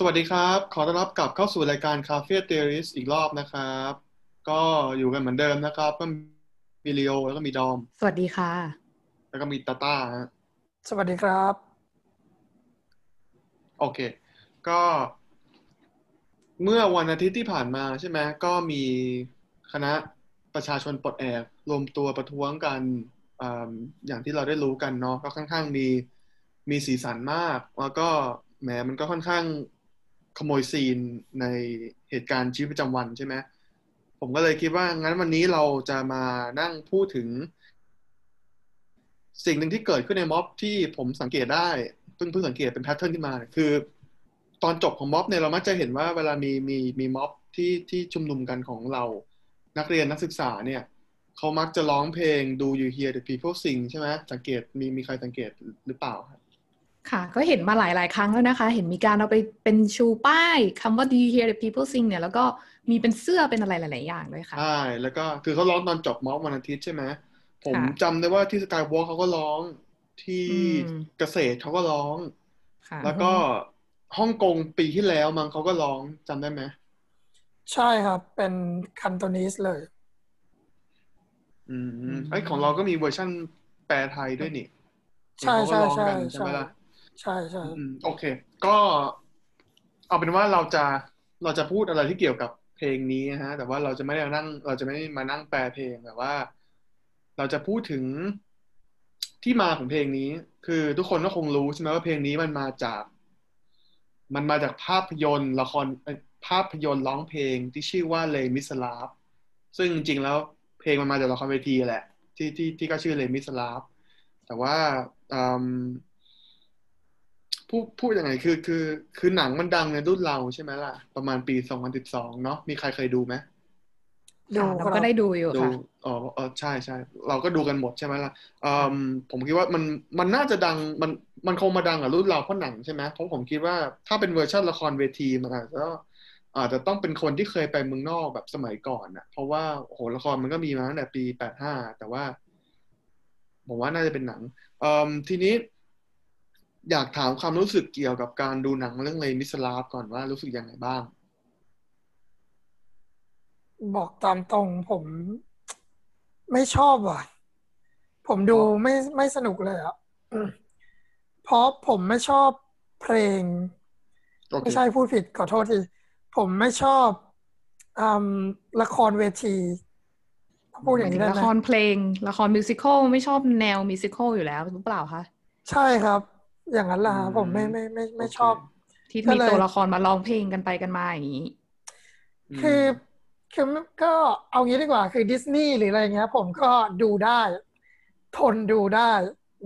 สวัสดีครับ ขอต้อนรับกลับเข้าสู่รายการ Cafe Theorist อีกรอบนะครับ ก็อยู่กันเหมือนเดิมนะครับก็มีลีโอแล้วก็มีดอม สวัสดีค่ะ แล้วก็มีตาต้าฮะสวัสดีครับ โอเค ก็ เมื่อวันอาทิตย์ที่ผ่านมาใช่ไหมก็มีคณะประชาชนปลดแอกรวมตัวประท้วงกันอ่าอย่างที่เราได้รู้กันเนาะก็ค่อนข้างมีมีสีสันมาก แล้วก็แหมมันก็ค่อนข้าง ขโมยซีนในเหตุการณ์ชีวิตประจำวันใช่ไหมผมก็เลยคิดว่างั้นวันนี้เราจะมานั่งพูดถึง สิ่งหนึ่งที่เกิดขึ้นในม็อบที่ผมสังเกตได้เพิ่งเพิ่งสังเกตเป็นแพทเทิร์นขึ้นมา คือ ตอนจบของม็อบเนี่ยเรามักจะเห็นว่าเวลามีมีมีม็อบที่ที่ชุมนุมกันของเรานักเรียนนักศึกษาเนี่ยเขามักจะร้องเพลง Do You Hear the People Sing ใช่ไหมสังเกตมีมีใครสังเกตหรือเปล่า ครับค่ะ ก็เห็นมาหลายๆครั้งแล้วนะคะ เห็นมีการเอาไปเป็นชูป้ายคำว่า Do you hear the people sing เนี่ย แล้วก็มีเป็นเสื้อเป็นอะไรหลาย ๆ อย่างด้วยค่ะ ใช่ แล้วก็คือเขาร้องตอนจบม็อบวันอาทิตย์ใช่ไหม ผมค่ะจำได้ว่าที่สกายวอล์กเขาก็ร้องที่อืมเกษตรเขาก็ร้องค่ะแล้วก็ฮ่องกงปีที่แล้วมั้งเขาก็ร้องจำได้ไหม ใช่ครับ เป็นคันโตนิสเลย อืมไทยของเราก็มีเวอร์ชั่นแปลไทยด้วยนี่ใช่เขาก็ร้องใช่ใช่กันใช่ใช่ไหมล่ะ ใช่ใช่โอเค ก็เอาเป็นว่าเราจะเราจะพูดอะไรที่เกี่ยวกับเพลงนี้นะฮะ แต่ว่าเราจะไม่ได้นั่ง เราจะไม่มานั่งแปลเพลงแต่ว่า เราจะพูดถึงที่มาของเพลงนี้ คือทุกคนก็คงรู้ใช่ไหมว่าเพลงนี้มันมาจาก มันมาจากภาพยนตร์ละครภาพยนตร์ร้องเพลงที่ชื่อว่า Les Misérablesซึ่งจริงๆแล้วเพลงมันมาจากละครเวทีแหละ ที่ที่ที่ก็ชื่อเลมิสลาฟแต่ว่า พูดพูดยังไงคือคือคือหนังมันดังในรุ่นเราใช่ไหมล่ะ ประมาณปี2012เนาะมีใครเคยดูไหมดูค่ะคเรารับก็ได้ดูอยู่ดูค่ะอ๋อเออใช่ใช่เราก็ดูกันหมดใช่ไหมล่ะอืมผมคิดว่ามันมันน่าจะดังมันมันคงมาดังกับรุ่นเราเพราะหนังใช่ไหมเพราะผมคิดว่าถ้าเป็นเวอร์ชันละครเวทีมันอาจจะอาจจะต้องเป็นคนที่เคยไปเมืองนอกแบบสมัยก่อนอะเพราะว่าโอ้โหละครมันก็มีมาตั้งแต่ปี85แต่ว่าผมว่าน่าจะเป็นหนังเอ่มทีนี้ อยากถามความรู้สึกเกี่ยวกับการดูหนังเรื่องเลมิสลาฟก่อนว่ารู้สึกยังไงบ้าง บอกตามตรงผมไม่ชอบว่ะ ผมดูไม่ไม่สนุกเลยอะอืมเพราะผมไม่ชอบเพลงโอเคไม่ใช่พูดผิดขอโทษที ผมไม่ชอบอืมละครเวทีพูดอย่างนี้ได้ละไหมครเพลง ละครมิวสิควลไม่ชอบแนวมิวสิควลอยู่แล้วหรือเปล่าคะใช่ครับ อย่างนั้นแหละฮะอืมผมไม่ไม่ไม่ไม่โอเคชอบ ที่ก็มีเลยตัวละครมาร้องเพลงกันไปกันมาอย่างนี้ คือคือก็เอางี้ดีกว่า คือดิสนีย์หรืออะไรเงี้ย ผมก็ดูได้ ทนดูได้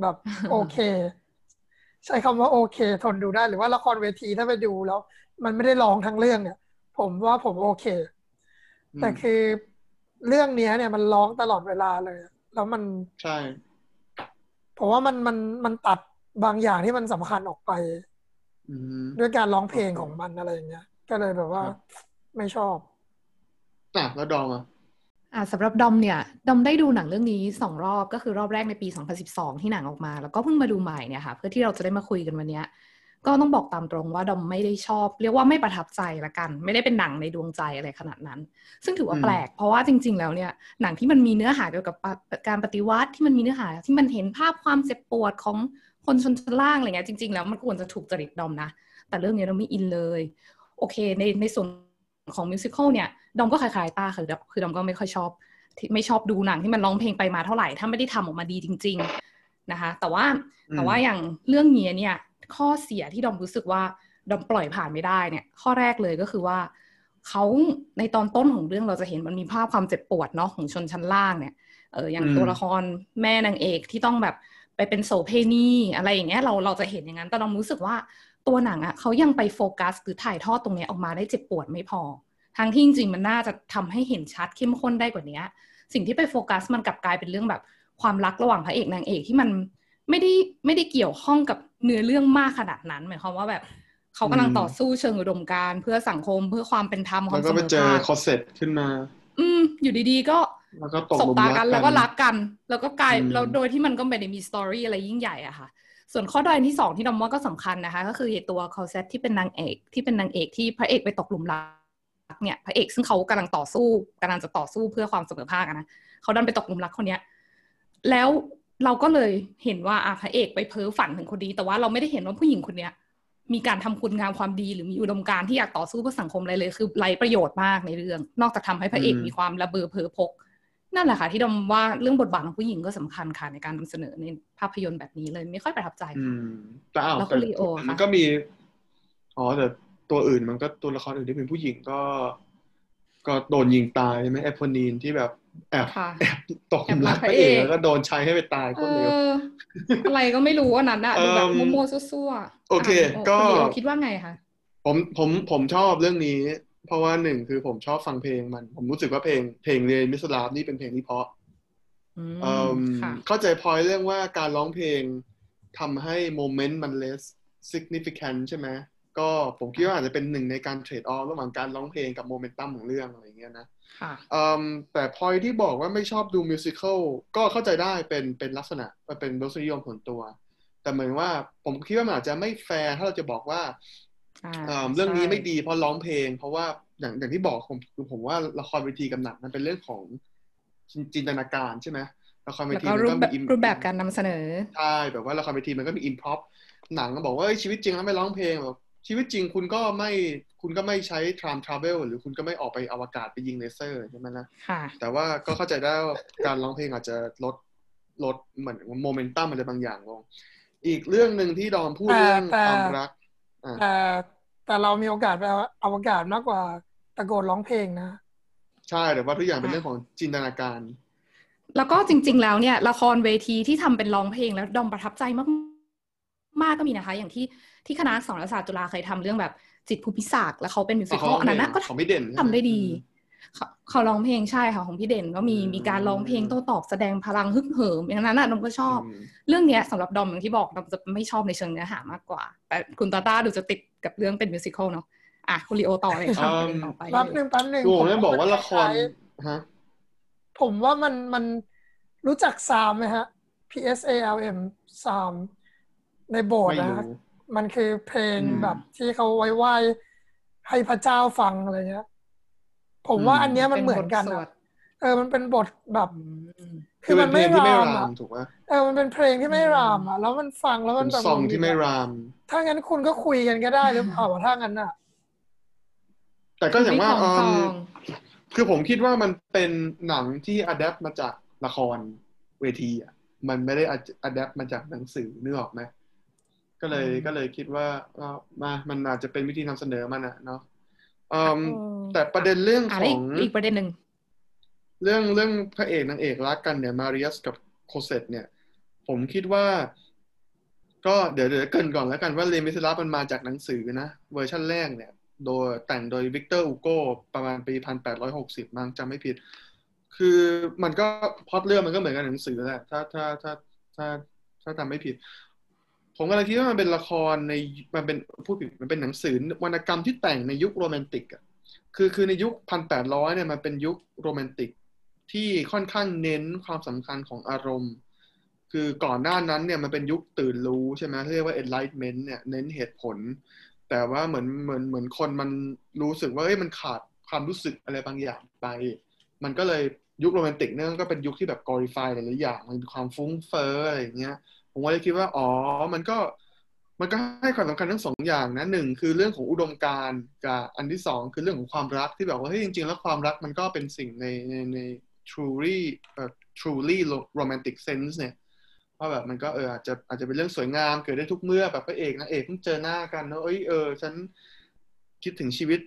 แบบโอเค ใช้คำว่าโอเค ทนดูได้หรือว่าละครเวทีถ้าไปดูแล้ว มันไม่ได้ร้องทั้งเรื่องเนี่ย ผมว่าผมโอเคอืมแต่คือเรื่องเนี้ย เนี่ยมันร้องตลอดเวลาเลย แล้วมันใช่ผมว่ามันมันมันตัด บางอย่างที่มันสำคัญออกไปอืมด้วยการร้องเพลงโอเคของมันอะไรอย่างเงี้ย ก็เลยแบบว่าครับไม่ชอบอะแล้วดองอะอ่าสำหรับดอมเนี่ย ดอมได้ดูหนังเรื่องนี้สองรอบก็คือรอบแรกในปี 2012 ที่หนังออกมา แล้วก็เพิ่งมาดูใหม่เนี่ยค่ะเพื่อที่เราจะได้มาคุยกันวันเนี้ยก็ต้องบอกตามตรงว่าดอมไม่ได้ชอบ เรียกว่าไม่ประทับใจละกัน ไม่ได้เป็นหนังในดวงใจอะไรขนาดนั้น ซึ่งถือว่าอืมแปลก เพราะว่าจริง ๆ แล้วเนี่ยหนังที่มันมีเนื้อหาเกี่ยวกับปะการปฏิวัติที่มันมีเนื้อหาที่มันเห็นภาพความเจ็บปวดของ คนชนชั้นล่างอะไรเงี้ยจริงๆแล้วมันควรจะถูกจริตดอมนะ แต่เรื่องนี้เราไม่อินเลย โอเค ในในส่วนของมิวสิควลเนี่ยดอมก็คล้ายๆตาคือดอมคือดอมก็ไม่ค่อยชอบที่ไม่ชอบดูหนังที่มันร้องเพลงไปมาเท่าไหร่ ถ้าไม่ได้ทำออกมาดีจริง ๆนะคะ แต่ว่าอืมแต่ว่าอย่างเรื่องนี้เนี่ย ข้อเสียที่ดอมรู้สึกว่าดอมปล่อยผ่านไม่ได้เนี่ย ข้อแรกเลยก็คือว่าเขาในตอนต้นของเรื่องเราจะเห็นมันมีภาพความเจ็บปวดเนาะของชนชั้นล่างเนี่ยเอออย่างอืมตัวละครแม่นางเอกที่ต้องแบบ ไปเป็นโสเพณีอะไรอย่างเงี้ยเราเราจะเห็นอย่างนั้น แต่เรารู้สึกว่าตัวหนังอะเขายังไปโฟกัสหรือถ่ายทอดตรงเนี้ยออกมาได้เจ็บปวดไม่พอทั้งที่จริงๆมันน่าจะทำให้เห็นชัดเข้มข้นได้กว่านี้สิ่งที่ไปโฟกัสมันกลับกลายเป็นเรื่องแบบความรักระหว่างพระเอกนางเอกที่มันไม่ได้ไม่ได้เกี่ยวข้องกับเนื้อเรื่องมากขนาดนั้นหมายความว่าแบบเขากำลังอืมต่อสู้เชิงอุดมการณ์เพื่อสังคมเพื่อความเป็นธรรมควาแล้มวเสก็มไปอเจอภาคคอเซ็ตขึ้นมา อืมอยู่ดีๆก็ แล้วก็ตกสหบลุมตารักกันกัแล้วก็นรักกัน แล้วก็กลายอืมแล้วโดยที่มันก็ไม่ได้มีสตอรี่อะไรยิ่งใหญ่อะค่ะ ส่วนข้อด้อยที่สองที่ดอมว่าก็สำคัญนะคะ ก็คือไอ้ตัวคอเซตที่เป็นนางเอกที่เป็นนางเอกที่พระเอกไปตกหลุมรักเนี่ยพระเอกซึ่งเขากำลังต่อสู้กำลังจะต่อสู้เพื่อความเสมอภาคอะนะเขาดันไปตกหลุมรักคนเนี้ย แล้วเราก็เลยเห็นว่าอะพระเอกไปเพ้อฝันถึงคนดี แต่ว่าเราไม่ได้เห็นว่าผู้หญิงคนเนี้ยมีการทำคุณงามความดีหรือมีอุดมการณ์ที่อยากต่อสู้เพื่อสังคมอะไรเลย คือไรประโยชน์มากในเรื่อง นอกจากทำให้พระเอกอืมมีความระเบือเพ้อพก นั่นแหละค่ะ ที่ดมว่าเรื่องบทบาทของผู้หญิงก็สำคัญค่ะในการนำเสนอในภาพยนตร์แบบนี้เลยไม่ค่อยประทับใจอืมแต่อ้าวแล้วคุแต่ณลีโอคะมันก็มีอ๋อแต่ตัวอื่นมันก็ตัวละครอื่นที่เป็นผู้หญิงก็ ก็โดนยิงตายใช่ไหมแอปโพนีนที่แบบแอบค่ะแอบตกหลุมรักแอบรักพพระระเอเอกกแล้วก็โดนใช้ให้ไปตายเอก็เร็วออะไรก็ไม่รู้อันนั้นอะดูแบบเอิ่มโมโมๆซั่วๆโอเคะก็คุณลีโอคิดว่าไงคะผมผมผมชอบเรื่องนี้เพ ราะว่าหนึ่งคือผมชอบฟังเพลงมัน ผมรู้สึกว่าเพลงเพลง Les Misérables นี่เป็นเพลงที่เพราะอืมเอิ่มค่ะเข้าใจพอยเรื่องว่าการร้องเพลงทำให้ moment มัน less significant ใช่ไหมก็ผมคิดว่าอาจจะเป็นหนึ่งในการ trade-off ระหว่างการร้องเพลงกับโมเมนตัมของเรื่องอะไรอย่างเงี้ยนะค่ะเอิ่มแต่พอยที่บอกว่าไม่ชอบดู musical ก็เข้าใจได้เป็นเป็นลักษณะมันเป็นรสนิยมส่วนตัว แต่เหมือนว่าผมคิดว่ามันอาจจะไม่แฟร์ถ้าเราจะบอกว่าอ่า เอ่อเรื่องนี้ใช่ไม่ดีเพราะร้องเพลง เพราะว่าอย่างอย่างที่บอกผมคือผมว่าละครเวทีกับหนังมันเป็นเรื่องของจินจินตนาการใช่ไหมละครเวแล้วทีก็มันรูก็ปแบมีบ im- รูปแบบการนำเสนอใช่แบบว่าละครเวทีมันก็มีอินพ o อหนังก็บอกว่าเอ้ยชีวิตจริงแล้วไม่ร้องเพลงแบบชีวิตจริงคุณก็ไม่คุณก็ไม่ใช้ time travel หรือคุณก็ไม่ออกไปอวกาศไปยิงเลเซอร์ใช่ไหมนะค่ะแต่ว่าก็เข้าใจได้ว่าการร้องเพลงอาจจะลดลดเหมือนโมเมนตัมอะไรบางอย่างลงอีกเรื่องหนึ่งที่ดอมพูดแต่เรื่องแต่ความรักอ่า แต่แต่เรามีโอกาสไปอวกาศมากกว่าตะโกนร้องเพลงนะ ใช่แต่ว่าทุกอย่างเป็นเรื่องของจินตนาการ แล้วก็จริง ๆ แล้วเนี่ย ละครเวทีที่ทำเป็นร้องเพลงแล้วดอมประทับใจมากมากก็มีนะคะ อย่างที่ที่คณะสอนศาสตร์จุฬาเคยทำเรื่องแบบจิตภูมิศาสตร์แล้วเขาเป็นมิวสิควลอันนั้นนะก็ของพี่เด่นใช่ไหมทำได้ดีอืม เขาเขาร้องเพลงใช่ค่ะของพี่เด่นก็มีอืมมีการร้องเพลงโต้ตอบแสดงพลังฮึกเหิมอย่างนั้นน่ะดอมก็ชอบอืมเรื่องเนี้ยสำหรับดอมอย่างที่บอกดอมจะไม่ชอบในเชิงเนื้อหามากกว่า แต่คุณตาต้าดูจะติดกับเรื่องเป็นมิวสิควลเนาะอะคุณลีโอต่อเลยค่ะประเด็นต่อไปแป๊บหนึ่งแป๊บหนึ่งคือผมผจะบอกว่าละครล้ยฮะๆผมว่ามันมันรู้จักซามไหมฮะ P S A L M ซามในโบสถ์ไม่นะรู้ฮะมันคือเพลงอืมแบบที่เขาไว้ไหว้ให้พระเจ้าฟังอะไรเงี้ย ผมว่าอืมอันเนี้ยมันเหมือนกันป็บทสวอะดเออมันเป็นบทแบบอืมคือมันไม่เป็นเพลงที่ไม่รามรามอะถูกไหมเออมันเป็นเพลงที่ไม่รามอะแล้วมันฟังแล้วมันเป็นแบบซองที่ไม่ราม ถ้างั้นคุณก็คุยกันก็ได้หรือเปล่าถ้างั้นอะแต่ก็อย่างว่าไม่ของเอิ่มซองคือผมคิดว่ามันเป็นหนังที่อัดแอปมาจากละครเวทีอะ มันไม่ได้อัดแอปมาจากหนังสือนึกออกไหมก็เลยก็เลยคิดว่าก็มา มันอาจจะเป็นวิธีนำเสนอมันอะเนาะเอิ่ม แต่ประเด็นเรื่องอะขแล้วออีงกอีกประเด็นหนึ่งเรื่องเรื่องพระเอกนางเอกรักกันเนี่ยมาริอัสกับโคเซตเนี่ย ผมคิดว่า ก็เดี๋ยวเดี๋ยวเกริ่นก่อนแล้วกันว่า Les Misérables มันมาจากหนังสือนะ เวอร์ชันแรกเนี่ย โดยแต่งโดยวิกตอร์อูโกประมาณปีพันแปดร้อยหกสิบมั้งจำไม่ผิด คือมันก็พล็อตเรื่องมันก็เหมือนกับหนังสือแหละถ้าถ้าถ้าถ้าถ้าจำไม่ผิด ผมก็เลยคิดว่ามันเป็นละครในมันเป็นพูดผิดมันเป็นหนังสือวรรณกรรมที่แต่งในยุคโรแมนติกอะคือคือในยุคพันแปดร้อยเนี่ยมันเป็นยุคโรแมนติกที่ค่อนข้างเน้นความสำคัญของอารมณ์ คือก่อนหน้านั้นเนี่ยมันเป็นยุคตื่นรู้ใช่ไหมที่เรียกว่า enlightenment เนี่ยเน้นเหตุผล แต่ว่าเหมือนเหมือนเหมือนคนมันรู้สึกว่าเอ้ยมันขาดความรู้สึกอะไรบางอย่างไป มันก็เลยยุคโรแมนติกเนี่ยก็เป็นยุคที่แบบ glorify หลายๆอย่างมันมีความฟุ้งเฟ้ออะไรอย่างเงี้ย ผมก็เลยคิดว่าอ๋อมันก็มันก็ให้ความสำคัญทั้งสองอย่างนะหนึ่งคือเรื่องของอุดมการณ์กับอันที่สองคือเรื่องของความรักที่แบบว่าเฮ้ยจริง ๆ แล้วความรักมันก็เป็นสิ่งในในใน truly เอ่อ truly romantic sense เนี่ยว่าแบบมันก็เอออาจจะอาจจะเป็นเรื่องสวยงามเกิดได้ทุกเมื่อแบบพระเอกนางเอกเพิ่งเจอหน้ากันเนอะเอ้ยเออฉันคิดถึงชีวิต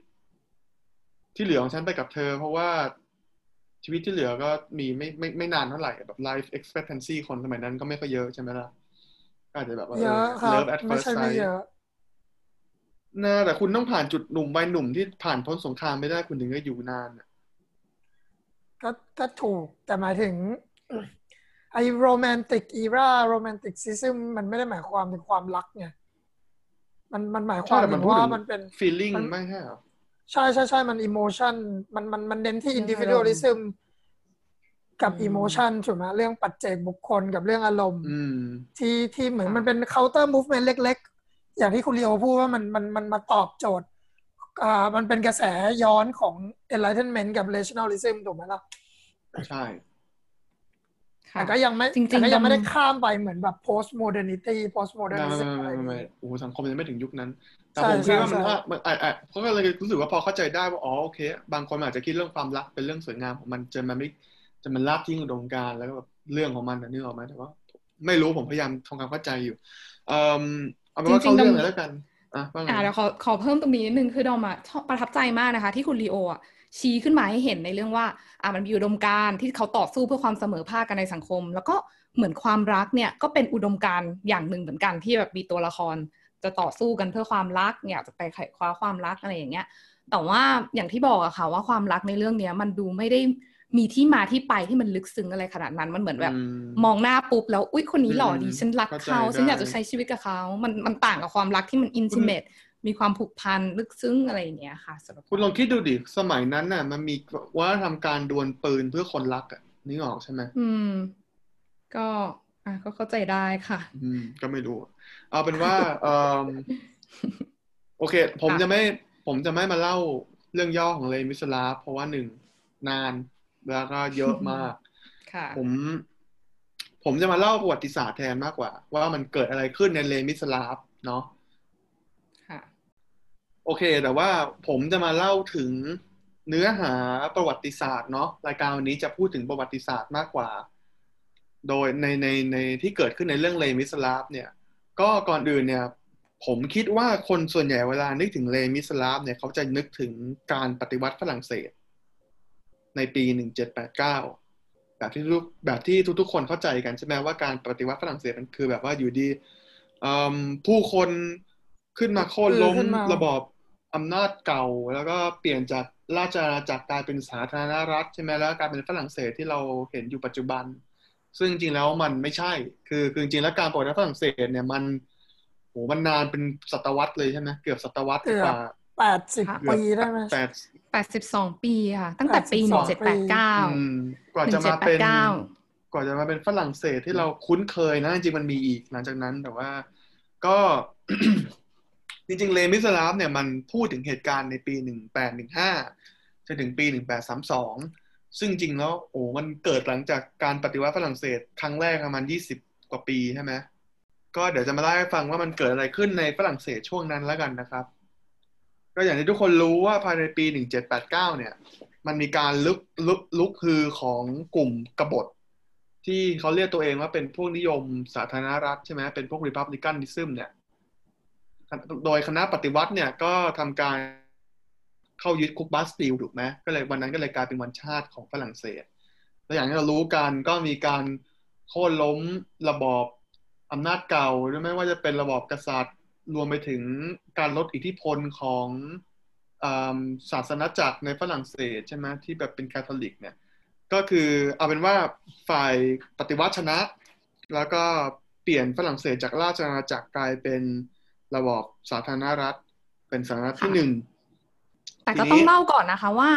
ที่เหลือของฉันไปกับเธอ เพราะว่า ชีวิตที่เหลือก็มีไม่ไม่ไม่นานเท่าไหร่แบบ life expectancy คนสมัยนั้นก็ไม่ค่อยเยอะใช่ไหมล่ะก็อาจจะแบบว่าเยอะครับ love at ไม่ first ใช่ไม่ sight เยอะนะแต่คุณต้องผ่านจุดหนุ่มวัยหนุ่มที่ผ่านพ้นสงครามไม่ได้คุณถึงจะอยู่นานอะก็ก็ถูกแต่หมายถึงไอ้โรแมนติกอีราโรแมนติกซิซึมมันไม่ได้หมายความถึงความรักไงมันมันหมายความใช่แต่ถึมันงพูดว่าถึงมันเป็น feeling มันไม่ใช่เหรอ ใช่ใช่ใช่มัน emotion มันมันมันเน้นที่เรื่อง individualism กับอืม emotion ถูกไหมเรื่องปัจเจกบุคคลกับเรื่องอารมณ์อืมที่ที่เหมือนค่ะมันเป็น counter-movement เล็ก ๆ อย่างที่คุณเลียวพูดว่ามันมันมันมาตอบโจทย์อ่ามันเป็นกระแสย้อนของ enlightenment กับ rationalism ถูกไหมล่ะ ใช่ค่ะ แต่ก็ยังไม่จริงๆแต่ก็ยังไม่ได้ดำข้ามไปเหมือนแบบ post modernity post ไม่ไม่ modernism ไม่อะไรไม่อย่างไม่เงี้ยโอ้โหสังคมยังไม่ถึงยุคนั้น แต่ใช่ผมคิดว่ามันใช่ว่ามันอะอะเขาก็เลยรู้สึกว่าพอเข้าใจได้ว่า อ๋อ โอเค บางคนอาจจะคิดเรื่องความรักเป็นเรื่องสวยงามของมันจะมันไม่จะมันลากยิ่งอุดมการณ์แล้วก็แบบเรื่องของมันนะนึกออกไหมแต่ว่า ไม่รู้ผมพยายามทำความเข้าใจอยู่ เอ่อเอาเป็นว่าจริเข้างๆเรื่องดำเลยแล้วกันอะว่าไงอ่าเดี๋ยวขอขอเพิ่มตรงนี้นิดนึงคือดอมอะชอบประทับใจมากนะคะ ที่คุณลีโออะ ชี้ขึ้นมาให้เห็นในเรื่องว่าอ่ามันมีอุดมการณ์ที่เขาต่อสู้เพื่อความเสมอภาคกันในสังคม แล้วก็เหมือนความรักเนี่ยก็เป็นอุดมการณ์อย่างหนึ่งเหมือนกันที่แบบมีตัวละคร จะต่อสู้กันเพื่อความรักอยากจะไปไขคว้าความรักอะไรอย่างเงี้ย แต่ว่าอย่างที่บอกอะค่ะว่าความรักในเรื่องเนี้ยมันดูไม่ได้มีที่มาที่ไปที่มันลึกซึ้งอะไรขนาดนั้นมันเหมือนแบบอืมมองหน้าปุ๊บแล้วอุ๊ยคนนี้หล่อดีอืมฉันรักเข้าใจเขาฉันอยากได้จะใช้ชีวิตกับเขา มันมันต่างกับความรักที่มันอินทิเมต มีความผูกพันลึกซึ้งอะไรอย่างเงี้ยค่ะสำหรับคุณลองคิดดูดิสมัยนั้นน่ะ มันมีว่าทำการดวลปืนเพื่อคนรักอะนึกออกใช่ไหมอืม ก็อะก็เข้าใจได้ค่ะ อืม ก็ไม่รู้ เอาเป็นว่าเออโอเค ผมค่ะจะไม่ ผมจะไม่มาเล่าเรื่องย่อของเลมิสลาฟเพราะว่าหนึ่งนานแล้วก็เยอะมากค่ะผม ผมจะมาเล่าประวัติศาสตร์แทนมากกว่า ว่ามันเกิดอะไรขึ้นในเลมิสลาฟเนาะค่ะ โอเค แต่ว่าผมจะมาเล่าถึงเนื้อหาประวัติศาสตร์เนาะรายการวันนี้จะพูดถึงประวัติศาสตร์มากกว่า โดยในในในที่เกิดขึ้นในเรื่องเลมิสลาฟเนี่ย ก็ก่อนอื่นเนี่ย ผมคิดว่าคนส่วนใหญ่เวลานึกถึงเลมิสลาฟเนี่ยเขาจะนึกถึงการปฏิวัติฝรั่งเศส ในปี 1789 แบบที่ทุกแบบที่ทุกๆ คนเข้าใจกันใช่ไหมว่าการปฏิวัติฝรั่งเศสมันคือแบบว่าอยู่ดีเอิ่มผู้คนขึ้นมาโค่นล้มขึ้นมาระบอบ อำนาจเก่าแล้วก็เปลี่ยนจากราชอาณาจักรกลายเป็นสาธารณรัฐใช่ไหมแล้วกลายเป็นฝรั่งเศสที่เราเห็นอยู่ปัจจุบัน ซึ่งจริงๆแล้วมันไม่ใช่ คือคือจริงๆแล้วการปฏิวัติฝรั่งเศสเนี่ยมันโหมันนานเป็นศตวรรษเลยใช่ไหมเกือบศตวรรษเกือบกว่าแปดสิบค่ะปีได้ไหมแปดแปดสิบสองปีค่ะ ตั้งแต่ปีห82นึ่งเจ็ดแปดเก้าอืมกว่าจะมาเป็น1789กว่าจะมาเป็นฝรั่งเศสที่เราคุ้นเคยนะจริงๆมันมีอีกหลังจากนั้นแต่ว่าก็ จริงๆเลมิสลาฟเนี่ยมันพูดถึงเหตุการณ์ในปีหนึ่งแปดหนึ่งห้าจนถึงปีหนึ่งแปดสามสองซึ่งจริงแล้วโอ้มันเกิดหลังจากการปฏิวัติฝรั่งเศสครั้งแรกประมาณยี่สิบกว่าปีใช่ไหมก็เดี๋ยวจะมาเล่าให้ฟังว่ามันเกิดอะไรขึ้นในฝรั่งเศสช่วงนั้นแล้วกันนะครับ ก็อย่างที่ทุกคนรู้ว่าภายในปีหนึ่งเจ็ดแปดเก้าเนี่ย มันมีการลุกลุกลุกคือของกลุ่มกบฏที่เขาเรียกตัวเองว่าเป็นพวกนิยมสาธารณรัฐใช่ไหมเป็นพวก republicanism เนี่ย โดยคณะปฏิวัติเนี่ยก็ทำการเข้ายึดคุกบาสติลถูกไหมก็เลยวันนั้นก็เลยกลายเป็นวันชาติของฝรั่งเศสแล้วอย่างที่เรารู้กันก็มีการโค่นล้มระบอบอำนาจเก่าหรือไม่ว่าจะเป็นระบอบกษัตริย์ รวมไปถึงการลดอิทธิพลของศาสนจักรในฝรั่งเศสใช่ไหมที่แบบเป็นคาทอลิกเนี่ยก็คือเอาเป็นว่าฝ่ายปฏิวัติชนะ แล้วก็เปลี่ยนฝรั่งเศสจากราชอาณาจักรกลายเป็น ระบอบสาธารณรัฐ เป็นสาธารณรัฐที่ค่ะหนึ่งแต่ก็ทีนี้ต้องเล่าก่อนนะคะว่า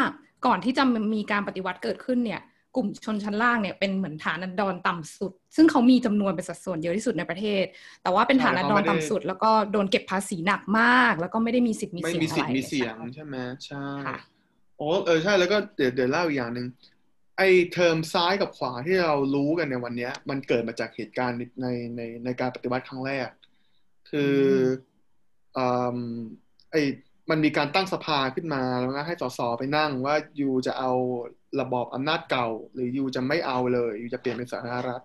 ก่อนที่จะมีการปฏิวัติเกิดขึ้นเนี่ย กลุ่มชนชั้นล่างเนี่ยเป็นเหมือนฐานันดรต่ำสุด ซึ่งเขามีจำนวนเป็นสัดส่วนเยอะที่สุดในประเทศ แต่ว่าเป็นฐานันดรต่ำสุด แล้วก็โดนเก็บภาษีหนักมาก แล้วก็ไม่ได้มีสิทธิ์มีไม่เสียงมีอะสิทไรธิ์มีเสียงใช่ใช่ไหมใช่ค่ะโอ้เออใช่แล้วก็เดี๋ยวเดี๋ยวเล่าอีกอย่างหนึ่งไอ้เทอมซ้ายกับขวาที่เรารู้กันในวันเนี้ยมันเกิดมาจากเหตุการณ์ในในในการปฏิวัติครั้งแรก คืออืมไอ้มันมีการตั้งสภาขึ้นมาแล้วก็ให้สสไปนั่งว่ายูจะเอาระบอบอำนาจเก่า หรือยูจะไม่เอาเลยยูจะเปลี่ยนเป็นสาธารณรัฐ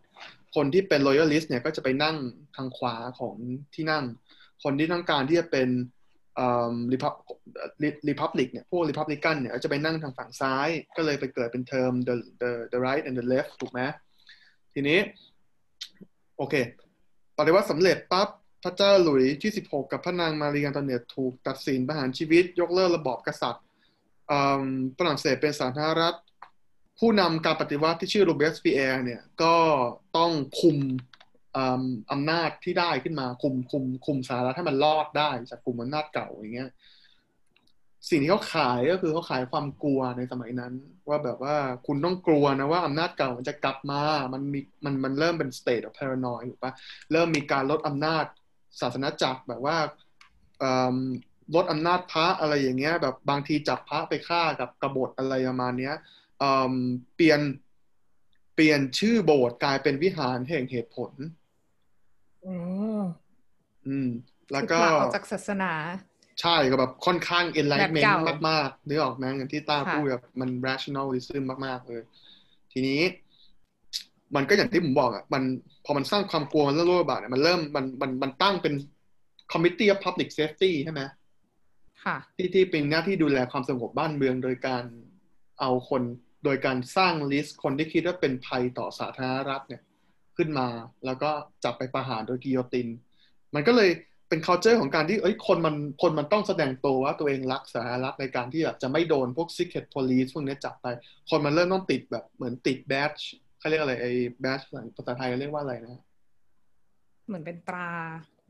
คนที่เป็น loyalist เนี่ยก็จะไปนั่งทางขวาของที่นั่ง คนที่ต้องการที่จะเป็น repub republic เนี่ยพวกรีพับลิกันเนี่ยก็จะไปนั่งทางฝั่งซ้าย ก็เลยไปเกิดเป็น term the the the right and the left ถูกไหมทีนี้ โอเคปฏิวัติสำเร็จปั๊บ พระเจ้าหลุยส์ที่ 16 กับพระนางมารีอันโตเนตถูกตัดสินประหารชีวิต ยกเลิกระบอบกษัตริย์ฝรั่งเศสเป็นสาธารณรัฐ ผู้นำการปฏิวัติที่ชื่อโรเบสปีแอร์เนี่ยก็ต้องคุมอำนาจที่ได้ขึ้นมาคุมคุมคุมสหรัฐให้มันรอดได้จากกลุ่มอำนาจเก่าอย่างเงี้ยสิ่งที่เขาขายก็คือเขาขายความกลัวในสมัยนั้น ว่าแบบว่าคุณต้องกลัวนะว่าอำนาจเก่ามันจะกลับมา มันมีมันมันเริ่มเป็น state of paranoid ถูกปะเริ่มมีการลดอำนาจ ศาสนาจักรแบบว่าลดอำนาจพระอะไรอย่างเงี้ยแบบบางทีจับพระไปฆ่ากับกบฏอะไรประมาณเนี้ยเปลี่ยนเปลี่ยนชื่อโบสถ์กลายเป็นวิหารแห่งเหตุผลอืมอืมแล้วก็ออกจากศาสนา ใช่ก็แบบค่อนข้าง enlightenment แบบเก่ามากๆนึกออกไหมอย่างที่ต้าค่ะพูดแบบมัน rationalism มาก ๆ เลย ทีนี้ มันก็อย่างที่ผมบอกอะ มัน พอมันสร้างความกลัวมันเริ่มโรคระบาดเนี่ยมันเริ่มมันมันมันตั้งเป็น committee of public safety ใช่ไหมค่ะ ที่ที่เป็นหน้าที่ดูแลความสงบบ้านเมืองโดยการเอาคนโดยการสร้างลิสต์คนที่คิดว่าเป็นภัยต่อสาธารณรัฐเนี่ย ขึ้นมาแล้วก็จับไปประหารโดยกิโยติน มันก็เลยเป็น culture ของการที่เอ้ยคนมันคนมันต้องแสดงตัวว่าตัวเองรักสาธารณรัฐในการที่แบบจะไม่โดนพวก secret police พวกนี้จับไป คนมันเริ่มต้องติดแบบเหมือนติด badge เขาเรียกอะไรไอ้ badge ภาษาไทยเรียกว่าอะไรนะเหมือนเป็นตรา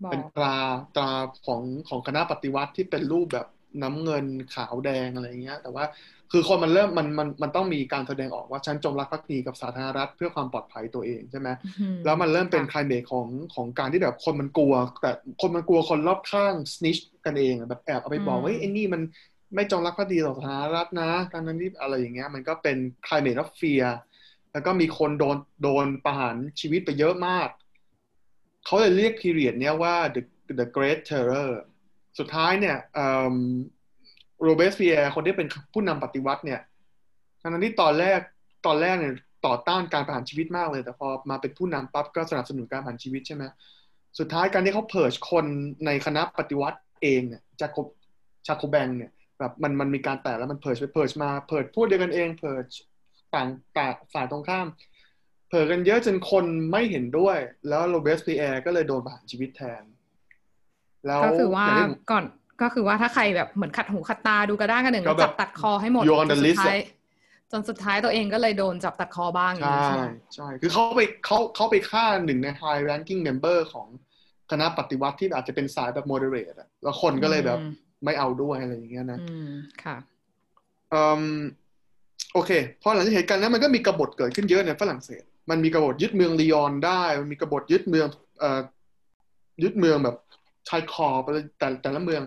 บอเป็นกตราตราของของคณะปฏิวัติที่เป็นรูปแบบน้ำเงินขาวแดงอะไรเงี้ย แต่ว่าคือคนมันเริ่มมันมันมันต้องมีการแสดงออกว่าฉันจงรักภักดีกับสาธารณรัฐเพื่อความปลอดภัยตัวเองใช่ไหมอืมแล้วมันเริ่มเป็นค่ะคลายเมทของของการที่แบบคนมันกลัว แต่คนมันกลัวคนรอบข้างสนิชกันเองอะแบบแอบเอาไปบอกว่าเฮ้ยไอ้นี่มันไม่จงรักภักดีต่อสาธารณรัฐนะการนั้นที่อะไรอย่างเงี้ยมันก็เป็นคลายเมท of fear แล้วก็มีคนโดนโดนประหารชีวิตไปเยอะมาก เขาเลยเรียก period เนี้ยว่า the the great terror สุดท้ายเนี่ยโรเบสปีแอร์คนที่เป็นผู้นำปฏิวัติเนี่ยทั้งที่ตอนแรกตอนแรกเนี่ยต่อต้านการประหารชีวิตมากเลย แต่พอมาเป็นผู้นำปั๊บก็สนับสนุนการประหารชีวิตใช่ไหมสุดท้ายการที่เขา purge คนในคณะปฏิวัติเองเนี่ยจากโคชาโคแบงเนี่ยแบบมันมันมีการแตกแล้วมัน purge ไป purge มา purge พวกเดียวกันเอง purge ต่างต่างฝ่ายตรงข้าม purge กันเยอะจนคนไม่เห็นด้วย แล้วโรเบสพีแอร์ก็เลยโดนประหารชีวิตแทน แล้วก็คือว่าย่งที่ผมก่อนก็คือว่าถ้าใครแบบเหมือนขัดหูขัดตาดูกระด้างกันหนึ่งก็แบบจับตัดคอให้หมด you're on จ the นสุด list ท้ายอะจนสุดท้ายตัวเองก็เลยโดนจับตัดคอบ้างอย่างใช่นี้ใช่ไหมใช่คือเขาไปเขาเขาไปฆ่าหนึ่งใน high ranking member ของคณะปฏิวัติที่อาจจะเป็นสายแบบ moderate อะแล้วคนก็เลยแบบอืมไม่เอาด้วยอะไรอย่างเงี้ยนะอืมค่ะอืม โอเคพอหลังจากเหตุการณ์นั้นมันก็มีกบฏเกิดขึ้นเยอะในฝรั่งเศส มันมีกบฏยึดเมืองลียอนได้ มันมีกบฏยึดเมืองเอ่อยึดเมืองแบบชายขอบแต่แต่ละเมือง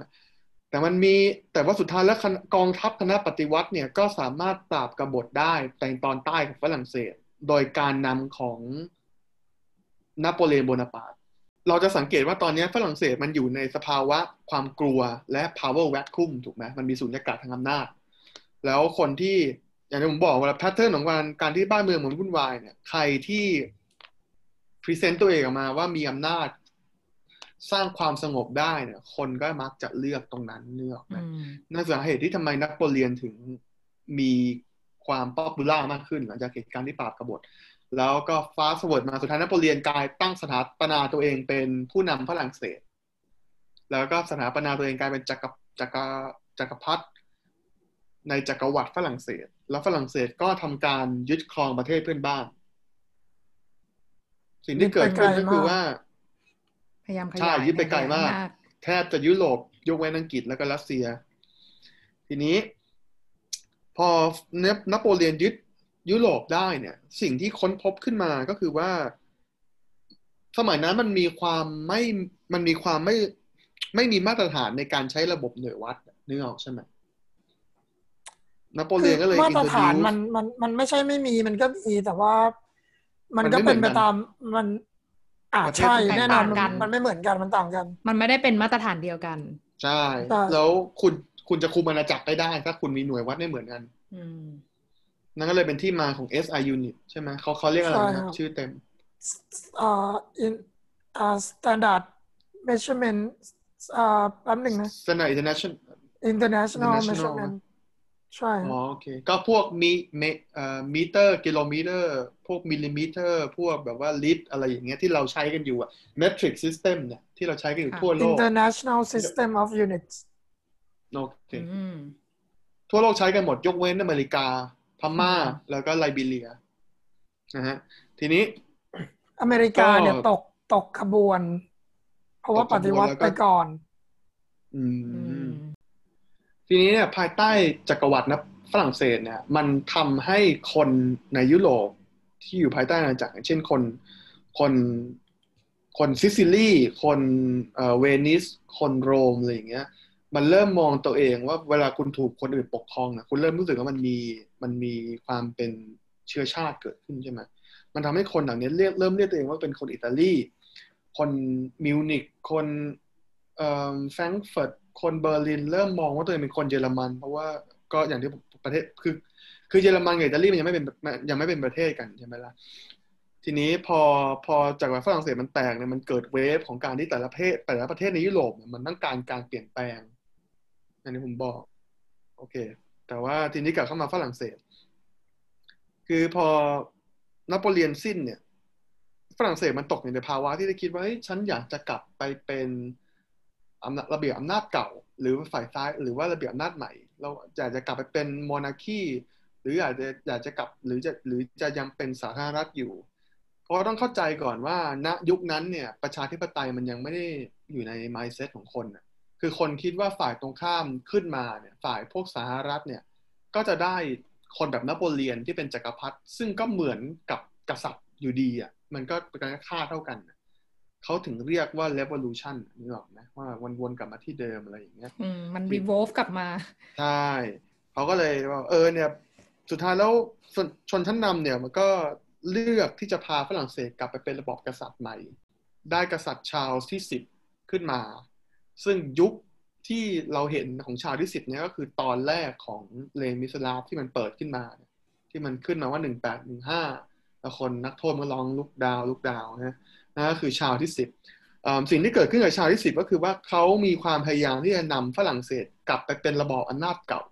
แต่มันมีแต่ว่าสุดท้ายแล้วกองทัพคณะปฏิวัติเนี่ยก็สามารถปราบกบฏได้แต่ตอนใต้ของฝรั่งเศส โดยการนำของนโปเลียนโบนาปาร์ตเราจะสังเกตว่าตอนนี้ฝรั่งเศสมันอยู่ในสภาวะความกลัวและ power vacuum ถูกไหมมันมีสุญญากาศทางอำนาจ แล้วคนที่ อย่างที่ผมบอกว่า pattern ของการการที่บ้านเมืองมันวุ่นวายเนี่ยใครที่ present ตัวเองออกมาว่ามีอำนาจสร้างความสงบได้เนี่ย คนก็มักจะเลือกตรงนั้นเลือกอืนะมนั่นสาเหตุที่ทำไมนโปเลียนถึงมีความ popular มากขึ้น หลังจากเหตุการณ์ที่ปราบกบฏ แล้วก็ fast forward มาสุดท้ายนโปเลียนกลายตั้งสถาปนาตัวเองเป็นผู้นำฝรั่งเศส แล้วก็สถาปนาตัวเองกลายเป็นจักรจักรจักรพรรดิ ในจักรวรรดิฝรั่งเศส แล้วฝรั่งเศสก็ทำการยึดครองประเทศเพื่อนบ้าน สิ่งที่เกิดขึ้นก็คือว่า พยายามขใช่ยายยึดไปไกลมากขยยแทบจะยุโรปยกเว้นอังกฤษแล้วก็รัสเซีย ทีนี้ พอเนปนโปเลียนยึดยุโรปได้เนี่ย สิ่งที่ค้นพบขึ้นมาก็คือว่า สมัยนั้นมันมีความไม่มันมีความไม่ไม่มีมาตรฐานในการใช้ระบบหน่วยวัดนึกออกใช่ไหม นโปเลียนก็เลยมาตรฐาน introduce มันมันมันไม่ใช่ไม่มีมันก็มีแต่ว่า มันมันก็ไม่เป็นเหมืไปอนกันตามมันอ่าประเทศใช่แตกแน่นอนต่างกัมันนมันไม่เหมือนกันมันต่างกัน มันไม่ได้เป็นมาตรฐานเดียวกัน ใช่ใช่แล้วคุณคุณจะคุมอาณาจักรได้ได้ ถ้าคุณมีหน่วยวัดไม่เหมือนกันอืมนั่นก็เลยเป็นที่มาของ SI unit ใช่ไหมเขาเขาเรียกอะไรนะชื่อเต็มอ่า in อ่า standard measurement อ่าแป๊บหนึ่งนะ Standard International international International measurement ใช่อ๋อโอเคก็พวกมีเมเอ่อมิเตอร์กิโลเมตรพวกมิลลิเมตรพวกแบบว่าลิตรอะไรอย่างเงี้ยที่เราใช้กันอยู่อะ metric system เนี่ยที่เราใช้กันอยู่ค่ะทั่วโลก international system of units โอเคอืมทั่วโลกใช้กันหมดยกเว้นอเมริกาพม่าอืมแล้วก็ไลบีเรียนะฮะทีนี้ อเมริกาเนี่ยก็ตกตกขบวน เพราะว่าตกปขบวนฏิวัติแล้วก็ไปก่อน อือืมม ทีนี้เนี่ยภายใต้จักรวรรดินะฝรั่งเศสเนี่ยมันทำให้คนในยุโรปที่อยู่ภายใต้อาณาจักรเช่นคนคนคนซิซิลีคนเวนิส คนโรมอะไรอย่างเงี้ยมันเริ่มมองตัวเองว่าเวลาคุณถูกคนอื่นปกครองนะคุณเริ่มรู้สึกว่ามันมีมันมีความเป็นเชื้อชาติเกิดขึ้นใช่ไหมมันทำให้คนเหล่านี้เรียกเริ่มเรียกตัวเองว่าเป็นคนอิตาลี คนมิวนิกคนแฟรงก์เฟิร์ต คนเบอร์ลินเริ่มมองว่าตัวเองเป็นคนเยอรมัน เพราะว่าก็อย่างที่ประเทศคือ คือเยอรมันกับอิตาลีมันยังไม่เป็นยังไม่เป็นประเทศกันใช่ไหมล่ะทีนี้พอพอจากฝรั่งเศสมันแตกเนี่ยมันเกิด wave ของการที่แต่ละประเทศแต่ละประเทศในยุโรปเนี่ยมันต้องการการเปลี่ยนแปลงอันนี้ผมบอก โอเค แต่ว่าทีนี้กลับเข้ามาฝรั่งเศส คือพอนโปเลียนสิ้นเนี่ย ฝรั่งเศสมันตกอยู่ในภาวะที่ได้คิดว่าเฮ้ยฉันอยากจะกลับไปเป็น ระเบียบอำนาจเก่า หรือฝ่ายซ้ายหรือว่าระเบียบอำนาจใหม่ เราอยากจะกลับไปเป็นโมนาคีหรืออยากจะอยากจะกลับหรือจะหรือจะยังเป็นสาธารณรัฐอยู่ เพราะต้องเข้าใจก่อนว่าณยุคนั้นเนี่ยประชาธิปไตยมันยังไม่ได้อยู่ใน mindset ของคนนะคือคนคิดว่าฝ่ายตรงข้ามขึ้นมาเนี่ยฝ่ายพวกสหรัฐเนี่ยก็จะได้คนแบบนโปเลียนที่เป็นจกักรพรรดิซึ่งก็เหมือนกับกษัตริย์อยู่ดีอะมันก็เป็นการฆ่าเท่ากัน เขาถึงเรียกว่า revolution นี่หรอกนะว่าวนๆกลับมาที่เดิมอะไรอย่างเงี้ยอืมมัน revolve กลับมา ใช่เขาก็เลยว่าเออเนี่ย สุดท้ายแล้วชนชนชั้นนำเนี่ยมันก็เลือกที่จะพาฝรั่งเศสกลับไปเป็นระบอบกษัตริย์ใหม่ ได้กษัตริย์ชาวที่สิบขึ้นมา ซึ่งยุคที่เราเห็นของชาวที่สิบเนี่ยก็คือตอนแรกของเลมิสลาฟที่มันเปิดขึ้นมา ที่มันขึ้นมาว่าหนึ่งแปดหนึ่งห้าแล้วคนนักโทษมันร้องลุกดาวลุกดาวนะ นั่นก็คือชาวที่สิบสิ่งที่เกิดขึ้นกับชาวที่สิบก็คือว่าเขามีความพยายามที่จะนำฝรั่งเศสกลับไปเป็นระบอบอำนาจเก่า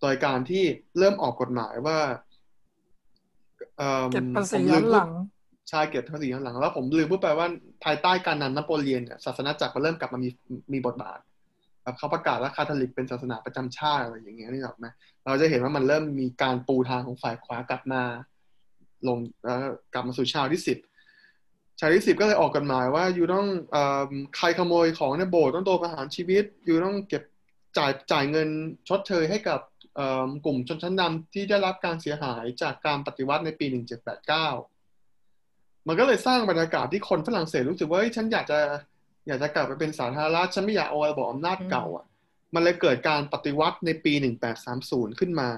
โดยการที่เริ่มออกกฎหมายว่าเก็บภาษีย้อนหลังใช่เก็บภาษีย้อนหลัง แล้วผมลืมพูดไปว่าภายใต้การนำนโปเลียนเนี่ยศาสนาจักรก็เริ่มกลับมามีมีบทบาทแบบเขาประกาศว่าคาทอลิกเป็นศาสนาประจำชาติอะไรอย่างเงี้ยนี่หรอกไหมเราจะเห็นว่ามันเริ่มมีการปูทางของฝ่ายขวากลับมา ลงแล้วกลับมาสู่ชาวที่สิบ ชาวที่สิบก็เลยออกกฎหมายว่าอยู่ต้องอใครขโมยของในโบสถ์ต้องโดนประหารชีวิต อยู่ต้องเก็บจ่ายจ่ายเงินชดเชยให้กับกลุ่มชนชั้นนำที่ได้รับการเสียหายจากการปฏิวัติในปี 1789 มันก็เลยสร้างบรรยากาศที่คนฝรั่งเศสรู้สึกว่าฉันอยากจะอยากจะกลับไปเป็นสาธารณรัฐฉันไม่อยากเอาระบบอำนาจเก่าอะ มันเลยเกิดการปฏิวัติในปี 1830 ขึ้นมา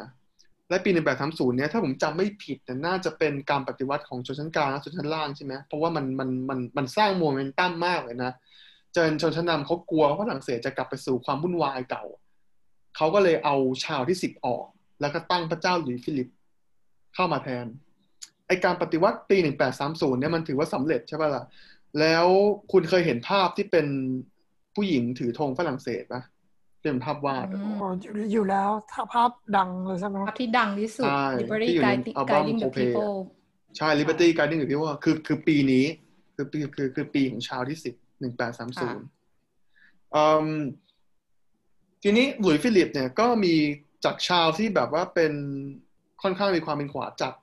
และปี1830เนี้ยถ้าผมจำไม่ผิดน่าจะเป็นการปฏิวัติของชนชั้นกลางและชนชั้นล่างใช่ไหมเพราะว่ามันมันมันมันสร้างโมเมนตัมมากเลยนะจนชนชั้นนำเขากลัวว่าฝรั่งเศสจะกลับไปสู่ความวุ่นวายเก่า เขาก็เลยเอาชาร์ลที่สิบออก แล้วก็ตั้งพระเจ้าหลุยส์ฟิลิปเข้ามาแทน ไอการปฏิวัติปีหนึ่งแปดสามศูนย์เนี่ยมันถือว่าสำเร็จใช่ป่ะล่ะ แล้วคุณเคยเห็นภาพที่เป็นผู้หญิงถือธงฝรั่งเศสปะ เป็นภาพวาดอยู่แล้วถ้าภาพดังเลยใช่ไหมภาพที่ดังที่สุด Liberty Guiding the People ใช่ Liberty Guiding the People คือคือปีนี้ คือปีคือคือปีของชาร์ลที่สิบหนึ่งแปดสามศูนย์ทีนี้หลุยส์ฟิลิปเนี่ยก็มีจากชาร์ลที่แบบว่าเป็นค่อนข้างมีความเป็นขวาจัด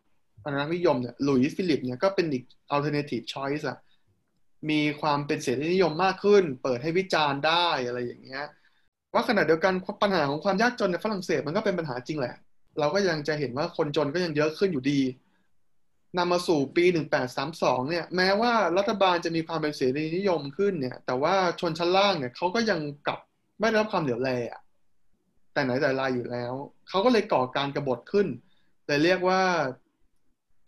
อนุรักษ์นิยมเนี่ยหลุยส์ฟิลิปเนี่ยก็เป็นอีก alternative choice อะมีความเป็นเสรีนิยมมากขึ้น เปิดให้วิจารณ์ได้อะไรอย่างเงี้ย ว่าขณะเดียวกันปัญหาของความยากจนในฝรั่งเศสมันก็เป็นปัญหาจริงแหละ เราก็ยังจะเห็นว่าคนจนก็ยังเยอะขึ้นอยู่ดีนำมาสู่ปี 1832 เนี่ย แม้ว่ารัฐบาลจะมีความเป็นเสรีนิยมขึ้นเนี่ย แต่ว่าชนชั้นล่างเนี่ยเขาก็ยังกลับไม่ได้รับความเหลียวแลอะแต่ไหนแต่ไรอยู่แล้ว เขาก็เลยก่อการกรบฏขึ้นแต่เรียกว่า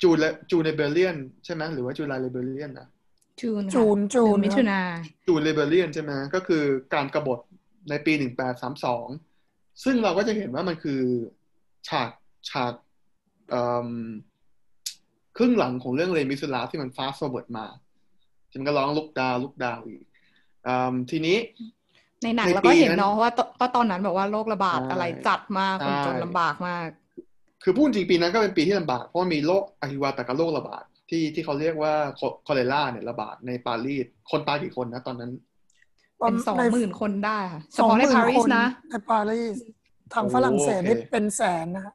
June June Rebellion ใช่ไหมหรือว่า July Rebellion นะ June June June มิถุนา June Rebellion ใช่ไหมก็คือการกรบฏ ในปีหนึ่งแปดสามสองซึ่งเราก็จะเห็นว่ามันคือฉากฉากครึ่งหลังของเรื่อง Les Misérables ที่มัน fast forward มามันก็ร้อง Look Down Look Down อีกทีนี้ ในหนังเราก็เห็นเนาะว่าก็ตอนนั้นแบบว่าโรคระบาดอะไรจัดมากคนจนลำบากมาก คือพูดจริงปีนั้นก็เป็นปีทีลำบาก เพราะมีโรคอหิวาตกับโรคระบาดที่ที่เขาเรียกว่า cholera เนี่ยระบาดในปารีสคนตายกี่คนนะตอนนั้น เป็นสองหมื่นคนได้ค่ะเฉพาะในปารีสนะในปารีสทางฝรั่งเศสนี่เป็นแสนนะคะ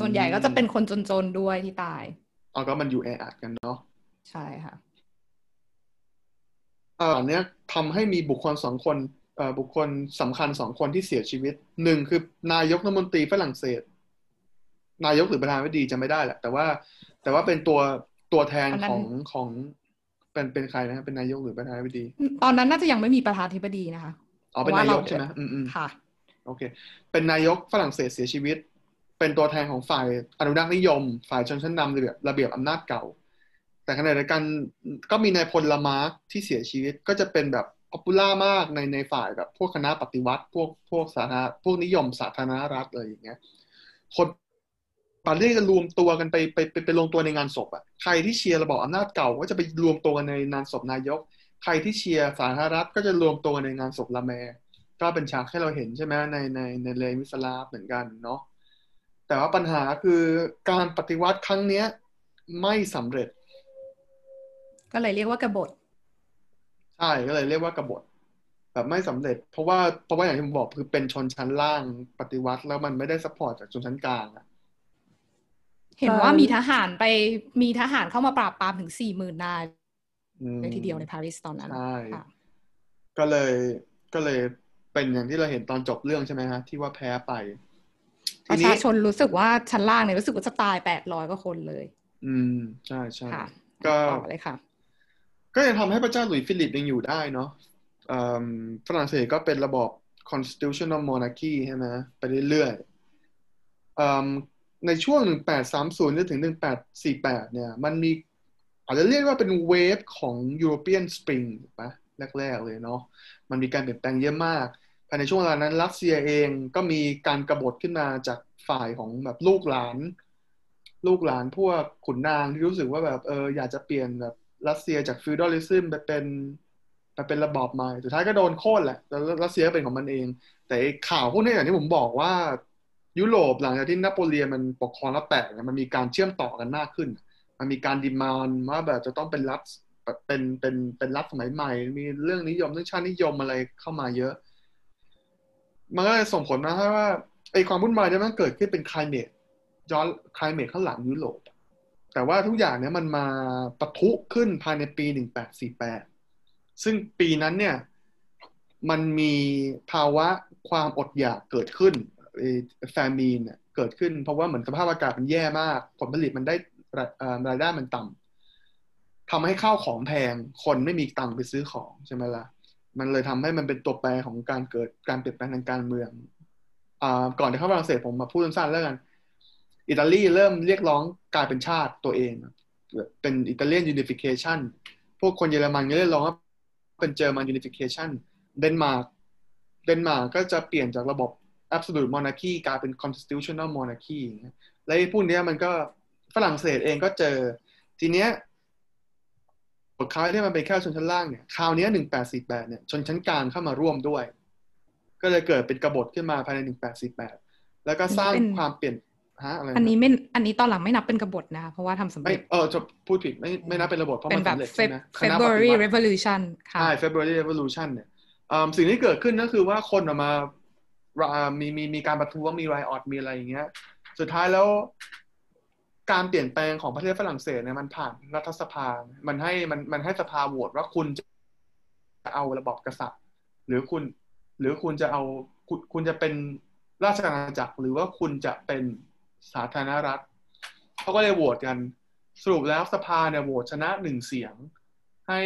ส่วนใหญ่ก็จะเป็นคนจนๆด้วยที่ตายอ๋อก็มันอยู่แออัดกันเนาะใช่ค่ะอ่าเนี้ยทำให้มีบุคคลสองคนบุคคลสำคัญสองคนที่เสียชีวิตหนึ่งคือนายกรัฐมนตรีฝรั่งเศส นายกหรือประธานาธิบดีจะไม่ได้แหละแต่ว่า แต่ว่าเป็นตัวตัวแทนของของ เป็นเป็นใครนะเป็นนายกหรือประธานาธิบดี ตอนนั้นน่าจะยังไม่มีประธานาธิบดีนะคะอ๋อเป็นนายกใช่ไหมอืมอืมค่ะ โอเค เป็นนายกฝรั่งเศสเสียชีวิต เป็นตัวแทนของฝ่ายอนุรักษ์นิยม ฝ่ายชนชั้นนำระเบียบระเบียบอำนาจเก่า แต่ขณะเดียวกันก็มีนายพลลามาร์กที่เสียชีวิตก็จะเป็นแบบ popular มากในในฝ่ายแบบพวกคณะปฏิวัติ พวกพวกสาธารณพวกนิยมสาธารณรัฐอะไรอย่างเงี้ยคน ปารีสจะรวมตัวกันไปไปไปไปลงตัวในงานศพอะใครที่เชียร์ระบอบอำนาจเก่าก็จะไปรวมตัวกันในงานศพนายก ใครที่เชียร์สาธารณรัฐก็จะรวมตัวกันในงานศพลามาร์กก็เป็นฉากให้เราเห็นใช่ไหมในในใน Les Misérables เหมือนกันเนาะแต่ว่าปัญหาคือการปฏิวัติครั้งเนี้ย ไม่สำเร็จ ก็เลยเรียกว่ากบฏใช่ก็เลยเรียกว่ากบฏแบบไม่สำเร็จ เพราะว่าเพราะว่าอย่างที่ผมบอกคือเป็นชนชั้นล่างปฏิวัติแล้วมันไม่ได้ support จากชนชั้นกลางอะ เห็นว่ามีทหารไปมีทหารเข้ามาปราบปรามถึงสี่หมื่นนายเลยทีเดียวในปารีสตอนนั้นใช่ก็เลยก็เลยเป็นอย่างที่เราเห็นตอนจบเรื่องใช่ไหมฮะ ที่ว่าแพ้ไป ประชาชนรู้สึกว่าชั้นล่างเนี่ยรู้สึกว่าจะตายแปดร้อยกว่าคนเลย อืม ใช่ใช่ก็เลยค่ะ ก็ยังทำให้พระเจ้าหลุยส์ฟิลิปยังอยู่ได้เนาะฝรั่งเศสก็เป็นระบอบ constitutional monarchy ใช่ไหมไปเรื่อยๆ ในช่วง 1830 จนถึง 1848 เนี่ย มันมีอาจจะเรียกว่าเป็น wave ของ European Spring ปะแรก ๆ เลยเนาะ มันมีการเปลี่ยนแปลงเยอะมาก ภายในช่วงเวลานั้น รัสเซียเองก็มีการกรบฏขึ้นมาจากฝ่ายของแบบลูกหลาน ลูกหลานพวกขุนนางที่รู้สึกว่าแบบเอออยากจะเปลี่ยนแบบรัสเซียจาก feudalism ไปเป็นไปเป็นระบอบใหม่ สุดท้ายก็โดนโค่นแหละ แล้วรัสเซียเป็นของมันเอง แต่ข่าวพวกนี้อย่างที่ผมบอกว่า ยุโรปหลังจากที่นโปเลียนมันปกครองแล้วแตกมันมีการเชื่อมต่อกันมากขึ้น มันมีการดิมานว่าแบบจะต้องเป็นรัฐเป็นเป็นเป็นรัฐสมัยใหม่ มีเรื่องนิยมเรื่องชาตินิยมอะไรเข้ามาเยอะ มันก็เลยส่งผลนะว่าไอความวุ่นวายที่มันเกิดขึ้นเป็นคลายเมทย้อนคลายเมทข้างหลังยุโรปแต่ว่าทุกอย่างเนี้ยมันมาปะทุขึ้นภายในปี 1848 ซึ่งปีนั้นเนี่ย มันมีภาวะความอดอยากเกิดขึ้น แฟมีนเกิดขึ้น เพราะว่าเหมือนสภาพอากาศมันแย่มาก ผลผลิตมันได้รายได้มันต่ำทำให้ข้าวของแพงคนไม่มีตังค์ไปซื้อของใช่ไหมละ่ะมันเลยทำให้มันเป็นตัวแปรของการเกิดการเปลี่ยนแปลงทางการเมืองอก่อนที่เข้าฝรั่งเศสผมมาพูดสั้นๆแล้วกัน อิตาลีเริ่มเรียกร้องกลายเป็นชาติตัวเอง เป็น Italian unification พวกคนเยอรมันก็เรียกร้องว่าเป็น German unification เดนมาร์กเดนมาร์กก็จะเปลี่ยนจากระบบ absolute monarchy กลายเป็น constitutional monarchy และพวกนี้มันก็ฝรั่งเศสเองก็เจอ ทีเนี้ยบทคราวที่มันเป็นแค่ชนชั้นล่างเนี่ยคราวนี้หนึ่งแปดสี่แปดเนี่ยชนชั้นกลางเข้ามาร่วมด้วย ก็เลยเกิดเป็นกบฏขึ้นมาภายในหนึ่งแปดสี่แปดแล้วก็สร้างความเปลี่ยนฮะอะไรอันนี้ไม่อันนี้ตอนหลังไม่นับเป็นกบฏนะคะเพราะว่าทำสำเร็จเออจะพูดผิดไม่ไม่นับเป็นระบบเพราะมันสำเร็จใช่ไหม February Revolution ค่ะใช่ February Revolution เนี่ยสิ่งที่เกิดขึ้นก็คือว่าคนออกมา มีมีมีการประท้วงมีไรออดมีอะไรอย่างเงี้ย สุดท้ายแล้ว การเปลี่ยนแปลงของประเทศฝรั่งเศสเนี่ยมันผ่านรัฐสภา มันให้มันมันให้สภาโหวตว่าคุณจะเอาระบอบกษัตริย์ หรือคุณ หรือคุณจะเอาคุณคุณจะเป็นราชอาณาจักร หรือว่าคุณจะเป็นสาธารณรัฐเขาก็เลยโหวตกัน สรุปแล้วสภาเนี่ยโหวตชนะหนึ่งเสียง ให้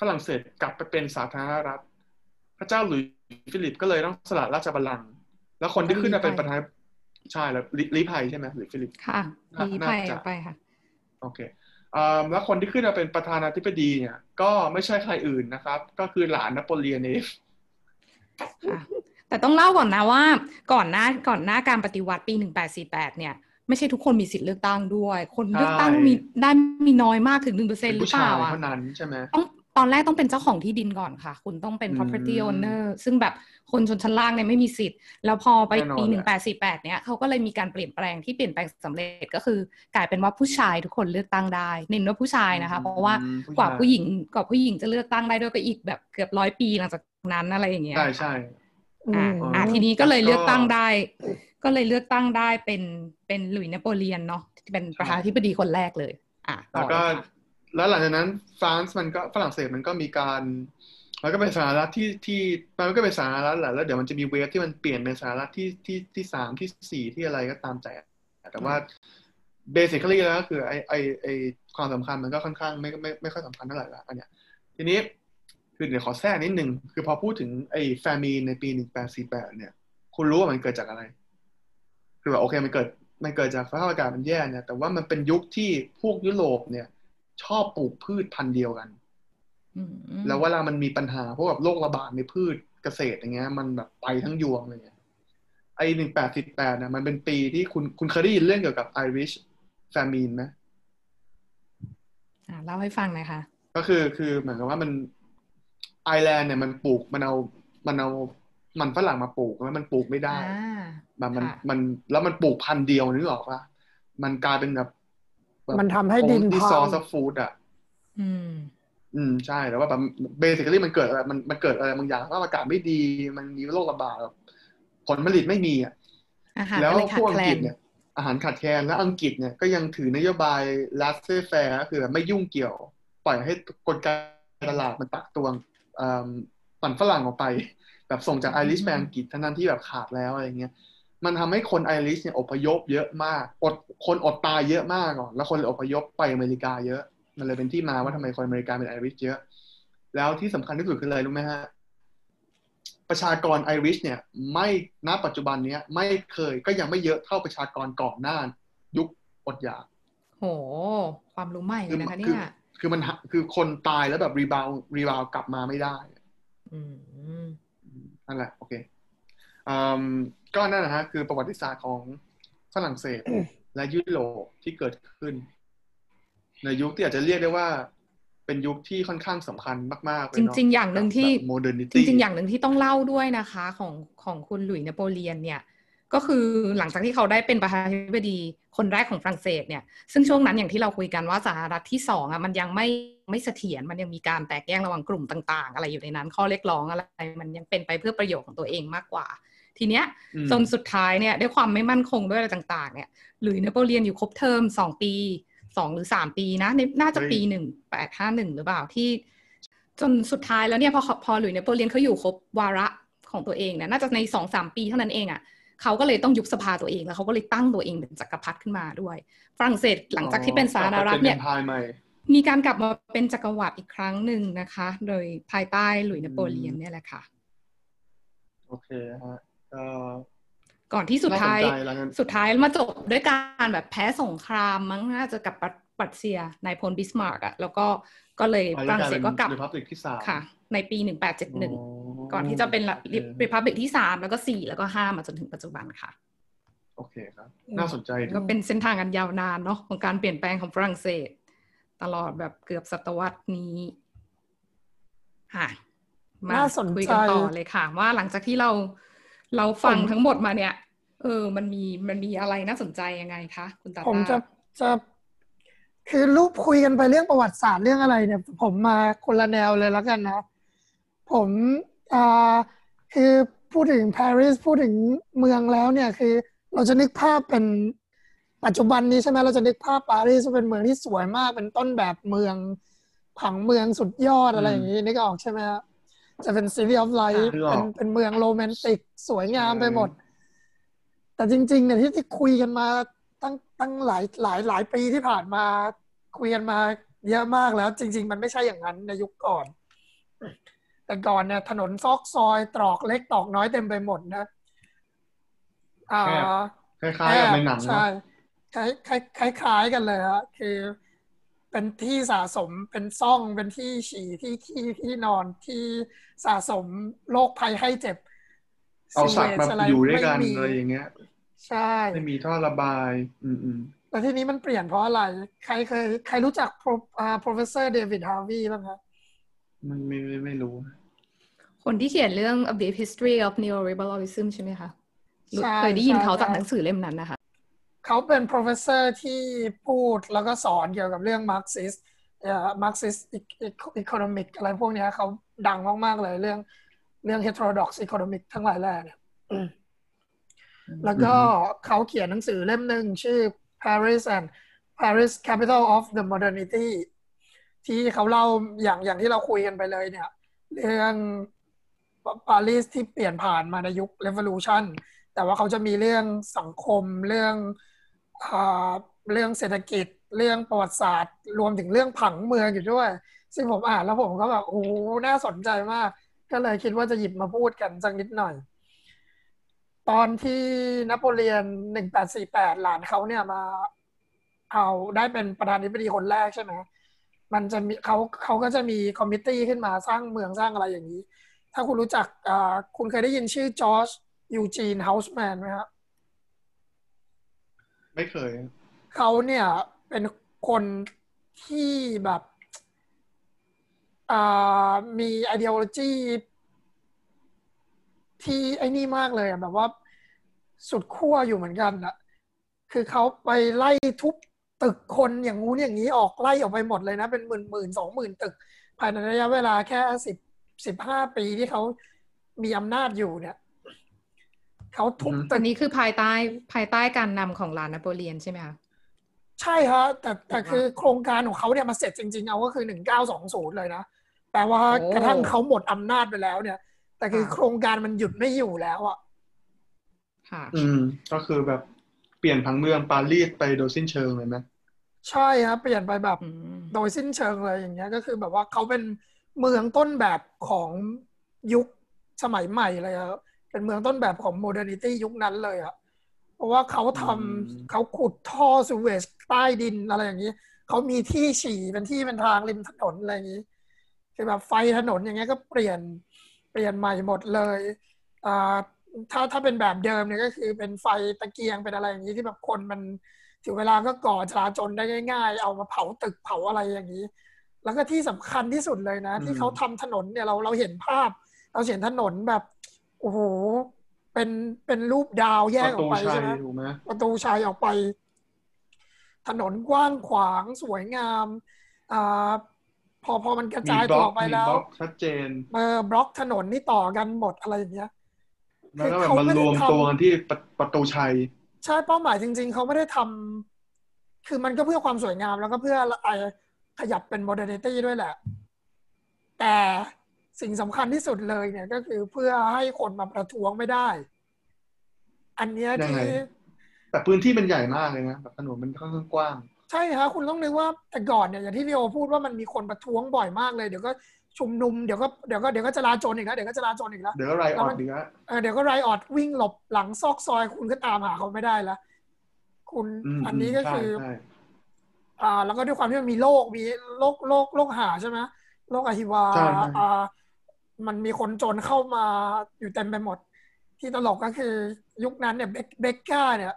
ฝรั่งเศสกลับไปเป็นสาธารณรัฐ พระเจ้าหลุยส์ ฟิลิปก็เลยต้องสละราชบัลลังก์แล้วคนที่ขึ้นมาเป็นประธานใช่แล้วลี้ภัยใช่ไหมหลุยส์ฟิลิปค่ะลี้ภัยไปค่ะโอเคแล้วคนที่ขึ้นมาเป็นประธานาธิบดีเนี่ย ก็ไม่ใช่ใครอื่นนะครับ ก็คือหลานนโปเลียนเองแต่ต้องเล่าก่อนนะว่า ก่อนหน้าก่อนหน้าการปฏิวัติปีหนึ่งแปดสี่แปดเนี่ย ไม่ใช่ทุกคนมีสิทธิ์เลือกตั้งด้วย คนเลือกตั้งมีได้มีน้อยมากถึงหนึ่งเปอร์เซ็นต์หรือเปล่าอะเท่านั้นใช่ไหมต้อง ตอนแรกต้องเป็นเจ้าของที่ดินก่อนค่ะ คุณต้องเป็น property owner ซึ่งแบบคนชนชั้นล่างเนี่ยไม่มีสิทธิ์ แล้วพอไปปีหนึ่งแปดสี่แปดเนี่ยเขาก็เลยมีการเปลี่ยนแปลงที่เปลี่ยนแปลงสำเร็จก็คือ กลายเป็นว่าผู้ชายทุกคนเลือกตั้งได้ เน้นว่าผู้ชายนะคะ เพราะว่ากว่าผู้หญิงกว่าผู้หญิงจะเลือกตั้งได้ด้วยก็อีกแบบเกือบร้อยปีหลังจากนั้นอะไรอย่างเงี้ยใช่ใช่อ่าอ่าทีนี้ก็เลยเลือกตั้งได้ ก็เลยเลือกตั้งได้เป็นเป็นหลุยส์นโปเลียนเนาะที่เป็นประธานาธิบดีคนแรกเลย อ่าแล้วก็ แล้วหลังจากนั้นฟรานซ์มันก็ฝรั่งเศสมันก็มีการมันก็เป็นสหรัฐที่ที่มันก็เป็นสหรัฐแหละแล้วเดี๋ยวมันจะมีเวฟที่มันเปลี่ยนเป็นสหรัฐที่ที่ที่สามที่สี่ที่อะไรก็ตามใจแต่ว่าเบสิค a l ีแล้วก็คือไอไอไอความสำคัญมันก็ค่อนข้างไม่ไม่ไม่ค่อยสำคัญเท่าไหร่ละอันเนี้ยทีนี้คือเดี๋ยวขอแทรกนิดหนึ่งคือพอพูดถึงไอ้แฟมีในปีหนึ่งแปดสี่แปดเนี่ย คุณรู้ว่ามันเกิดจากอะไร คือแบบโอเคมันเกิดมันเกิดจากสภาพอากาศมันแย่เนี่ยแต่ว่ามันเป็นยุคที่พวกยุโรปเนี่ย ชอบปลูกพืชพันธุ์เดียวกันแล้วเวลามันมีปัญหาพวกแบบโรคระบาดในพืชเกษตรอย่างเงี้ย มันแบบไปทั้งยวงเลยไอ้หนึ่งแปดสิบแปดเนี่ยมันเป็นปีที่คุณคุณเคยได้ยินเรื่องเกี่ยวกับไอริชแฟมีนไหมอ่าเล่าให้ฟังหน่อยค่ะ ก็คือคือเหมือนกับว่ามันไอร์แลนด์เนี่ยมันปลูกมันเอามันเอามันฝรั่งมาปลูกแล้วมันปลูกไม่ได้แบบมันมันแล้วมันปลูกพันเดียวนึกออกปะมันกลายเป็นแบบ มันทำให้ดินที่ซอสฟู้ดอะ อืม อืมใช่แล้วว่าแบบเบสิคลี่มันเกิดอะไรมันมันเกิดอะไรบางอย่างว่าอากาศไม่ดี มันมีโรคระบาดผลผลิตไม่มีอะแล้วพวกอังกฤษเนี่ย อาหารขาดแคลนและอังกฤษเนี่ยก็ยังถือนโยบาย laissez faire คือแบบไม่ยุ่งเกี่ยว ปล่อยให้กลไกตลาดมันตักตวงปั่นฝรั่งออกไป แบบส่งจากไอริชแบอังกฤษทั้งนั้นที่แบบขาดแล้วอะไรเงี้ย มันทำให้คนไอริชเนี่ยอพยพเยอะมาก อดคนอดตายเยอะมากก่อนแล้วคนเลยอพยพไปอเมริกาเยอะ มันเลยเป็นที่มาว่าทำไมคนอเมริกาเป็นไอริชเยอะ แล้วที่สำคัญที่สุดคืออะไรรู้ไหมฮะ ประชากรไอริชเนี่ย ไม่ณปัจจุบันเนี้ยไม่เคยก็ยังไม่เยอะเท่าประชากรก่อนหน้ายุคอดอยากโห ความรู้ใหม่เลยนะคะเนี่ยคือมันคือคนตายแล้วแบบ rebound rebound กลับมาไม่ได้ อืมนั่นแหละ โอเคอืม ก็นั่นนะฮะคือประวัติศาสตร์ของฝรั่งเศสและยุโรปที่เกิดขึ้น ในยุคที่อาจจะเรียกได้ว่า เป็นยุคที่ค่อนข้างสำคัญมากๆจริง ๆ อย่างหนึ่งที่จริง ๆ อย่างหนึ่งที่ต้องเล่าด้วยนะคะของของคุณหลุยส์นโปเลียนเนี่ย ก็คือหลังจากที่เขาได้เป็นประธานาธิบดีคนแรกของฝรั่งเศสเนี่ย ซึ่งช่วงนั้นอย่างที่เราคุยกันว่าสหรัฐที่สองอะมันยังไม่ไม่เสถียรมันยังมีการแตกแยกระหว่างกลุ่มต่าง ๆ อะไรอยู่ในนั้น ข้อเรียกร้องอะไร มันยังเป็นไปเพื่อประโยชน์ของตัวเองมากกว่า ทีเนี้ยจนสุดท้ายเนี่ยด้วยความไม่มั่นคงด้วยอะไรต่าง ๆ เนี่ยหลุยส์นโปเลียนอยู่ครบเทอมสองปีสองหรือสามปีนะน่าจะปีหนึ่งแปดห้าหนึ่งหรือเปล่าที่ จนสุดท้ายแล้วเนี่ยพอพอหลุยส์นโปเลียนเขาอยู่ครบวาระของตัวเองเนี่ยน่าจะในสองสามปีเท่านั้นเองอะ่ะเขาก็เลยต้องยุบสภาตัวเองแล้วเขาก็เลยตั้งตัวเองเป็นจักรพรรดิขึ้นมาด้วย ฝรั่งเศสหลังจากที่เป็นสาธารณรัฐเนี่ยมีการกลับมาเป็นจักรวรรดิอีกครั้งหนึ่งนะคะ โดยภายใต้หลุยส์นโปเลียนเนี่ยแหละค่ะ โอเคฮะ ก่อนที่สุดท้าย สุดท้ายมาจบด้วยการแบบแพ้สงครามมั้งน่าจะกับปรัสเซียนายพลบิสมาร์กอะแล้วก็ก็เลยฝรั่งเศสก็กลับค่ะ ในปีหนึ่งแปดเจ็ดหนึ่งก่อนที่จะเป็น republic ที่สามแล้วก็สี่แล้วก็ห้ามาจนถึงปัจจุบันค่ะ โอเคครับ น่าสนใจก็เป็นเส้นทางกันยาวนานเนาะของการเปลี่ยนแปลงของฝรั่งเศส ตลอดแบบเกือบศตวรรษนี้ค่ะมาคุยกันต่อเลยค่ะ ว่าหลังจากที่เรา เราฟังทั้งหมดมาเนี่ย เออ มันมีมันมีอะไรน่าสนใจยังไงคะคุณตาผมจะจะคือรูปคุยกันไปเรื่องประวัติศาสตร์เรื่องอะไรเนี่ย ผมมาคนละแนวเลยแล้วกันนะ ผมอ่าคือพูดถึงปารีสพูดถึงเมืองแล้วเนี่ยคือ เราจะนึกภาพเป็นปัจจุบันนี้ใช่ไหมเราจะนึกภาพปารีสเป็นเมืองที่สวยมากเป็นต้นแบบเมืองผังเมืองสุดยอดอะไรอย่างนี้นึกออกใช่ไหมครับ จะเป็น City of Light เป็นเป็นเมืองโรแมนติก สวยงามไปหมด แต่จริง ๆ เนี่ยที่ที่คุยกันมาตั้งตั้งหลายหลายหลายปีที่ผ่านมา คุยกันมาเยอะมากแล้ว จริง ๆ มันไม่ใช่อย่างนั้นในยุคก่อน แต่ก่อนเนี่ยถนนซอกซอยตรอกเล็กตรอกน้อยเต็มไปหมดนะอ่าคล้ายๆกับในหนังใช่คล้ายคล้ายกันเลยฮะคือ เป็นที่สะสมเป็นซ่องเป็นที่ฉี่ที่ขี้ที่นอนที่สะสมโรคภัยให้เจ็บ เอาสัตว์มาอยู่ด้วยกันอะไรอย่างเงี้ย ใช่ไม่มีท่อระบาย อืมอืมแต่ทีนี้มันเปลี่ยนเพราะอะไร ใครเคยใครรู้จักอ่า professor David Harvey บ้างครับมันไม่ไม่ไม่รู้ คนที่เขียนเรื่อง A Brief History of Neoliberalism ใช่ไหมคะเคยได้ยินเขาจากหนังสือเล่มนั้นนะคะ เขาเป็น professor ที่พูดแล้วก็สอนเกี่ยวกับเรื่อง Marxist เอ่อ Marxist economic อะไรพวกนี้เขาดังมาก ๆ เลยเรื่องเรื่อง heterodox economic ทั้งหลายแหล่เนี่ยแล้วก็เขาเขียนหนังสือเล่มหนึ่งชื่อ Paris and Paris Capital of the Modernity ที่เขาเล่าอย่างอย่างที่เราคุยกันไปเลยเนี่ย เรื่องปารีสที่เปลี่ยนผ่านมาในยุค revolution แต่ว่าเขาจะมีเรื่องสังคมเรื่อง เรื่องเศรษฐกิจเรื่องประวัติศาสตร์ รวมถึงเรื่องผังเมืองอยู่ด้วย ซึ่งผมอ่านแล้วผมก็แบบโอ้น่าสนใจมาก ก็เลยคิดว่าจะหยิบมาพูดกันสักนิดหน่อย ตอนที่นโปเลียนหนึ่งแปดสี่แปดหลานเขาเนี่ยมาเอาได้เป็นประธานาธิบดีคนแรกใช่ไหมมันจะมีเขาเขาก็จะมี committee ขึ้นมาสร้างเมืองสร้างอะไรอย่างนี้ ถ้าคุณรู้จักคุณเคยได้ยินชื่อจอร์จยูจีนเฮาส์แมนไหมครับ ไม่เคย เขาเนี่ยเป็นคนที่แบบมี ideology ที่ไอ้นี่มากเลยอะแบบว่าสุดขั้วอยู่เหมือนกันอะคือเขาไปไล่ทุบตึกคนอย่างงู้นอย่างนี้ออกไล่ออกไปหมดเลยนะ เป็นหมื่นหมื่นสองหมื่นตึก ภายในระยะเวลาแค่สิบสิบห้าปีที่เขามีอำนาจอยู่เนี่ย เขาทุบตึกนี้คือภายใต้ภายใต้การนำของลานนโปเลียนใช่ไหมคะใช่ฮะแต่แต่คือโครงการของเขาเนี่ยมาเสร็จจริง ๆ เอาก็คือหนึ่งเก้าสองศูนย์เลยนะแปลว่ากระทั่งเขาหมดอำนาจไปแล้วเนี่ย แต่คือโครงการมันหยุดไม่อยู่แล้วอะค่ะอืม ก็คือแบบเปลี่ยนผังเมืองปารีสไปโดยสิ้นเชิงเลยไหมใช่ครับเปลี่ยนไปแบบโดยสิ้นเชิงเลยอย่างเงี้ย ก็คือแบบว่าเขาเป็นเมืองต้นแบบของยุคสมัยใหม่เลยครับ เป็นเมืองต้นแบบของ modernity ยุคนั้นเลยอะเพราะว่าเขาทำเขาขุดท่อ sewage ใต้ดินอะไรอย่างนี้เขามีที่ฉี่เป็นที่เป็นทางริมถนนอะไรอย่างนี้คือแบบไฟถนนอย่างเงี้ยก็เปลี่ยนเปลี่ยนใหม่หมดเลยอ่าถ้าถ้าเป็นแบบเดิมเนี่ยก็คือเป็นไฟตะเกียงเป็นอะไรอย่างนี้ที่แบบคนมันถึงเวลาก็ก่อจราจนได้ง่าย ๆ เอามาเผาตึกเผาอะไรอย่างนี้ แล้วก็ที่สำคัญที่สุดเลยนะ ที่เขาทำถนนเนี่ยเราเราเห็นภาพ เราเห็นถนนแบบ โอ้โห เป็นเป็นรูปดาวแยกออกไปใช่ไหมประตูชัยออกไป ถนนกว้างขวางสวยงามอ่าพอพอมันกระจายตัวออกไปแล้วชัดเจนเออบล็อกถนนนี่ต่อกันหมดอะไรอย่างเงี้ยแล้วก็แบบมารวมตัวกันที่ประตูชัย ใช่เป้าหมายจริง ๆ เขาไม่ได้ทำคือมันก็เพื่อความสวยงามแล้วก็เพื่อไอขยับเป็น modernity ด้วยแหละ แต่ สิ่งสำคัญที่สุดเลยเนี่ยก็คือเพื่อให้คนมาประท้วงไม่ได้ อันนี้ที่แต่พื้นที่มันใหญ่มากเลยนะแบบถนนมันค่อนข้างกว้าง ใช่ครับคุณต้องนึกว่าแต่ก่อนเนี่ยอย่างที่พี่โอพูดว่ามันมีคนประท้วงบ่อยมากเลยเดี๋ยวก็ชุมนุมเดี๋ยวก็เดี๋ยวก็เดี๋ยวก็จะลาจนอีกแล้วเดี๋ยวก็จะลาจนอีกแล้วเดี๋ยวก็ไรออดอีกแล้วเดี๋ยวก็ไรออดวิ่งหลบหลังซอกซอย คุณก็ตามหาเขาไม่ได้แล้วคุณอันนี้ก็คือ อ่า แล้วก็ด้วยความที่มันมีโรคมีโรคโรคโรคหาใช่ไหมโรคอหิวาอ่า มันมีคนจนเข้ามาอยู่เต็มไปหมด ที่ตลกก็คือยุคนั้นเนี่ย beggar เนี่ย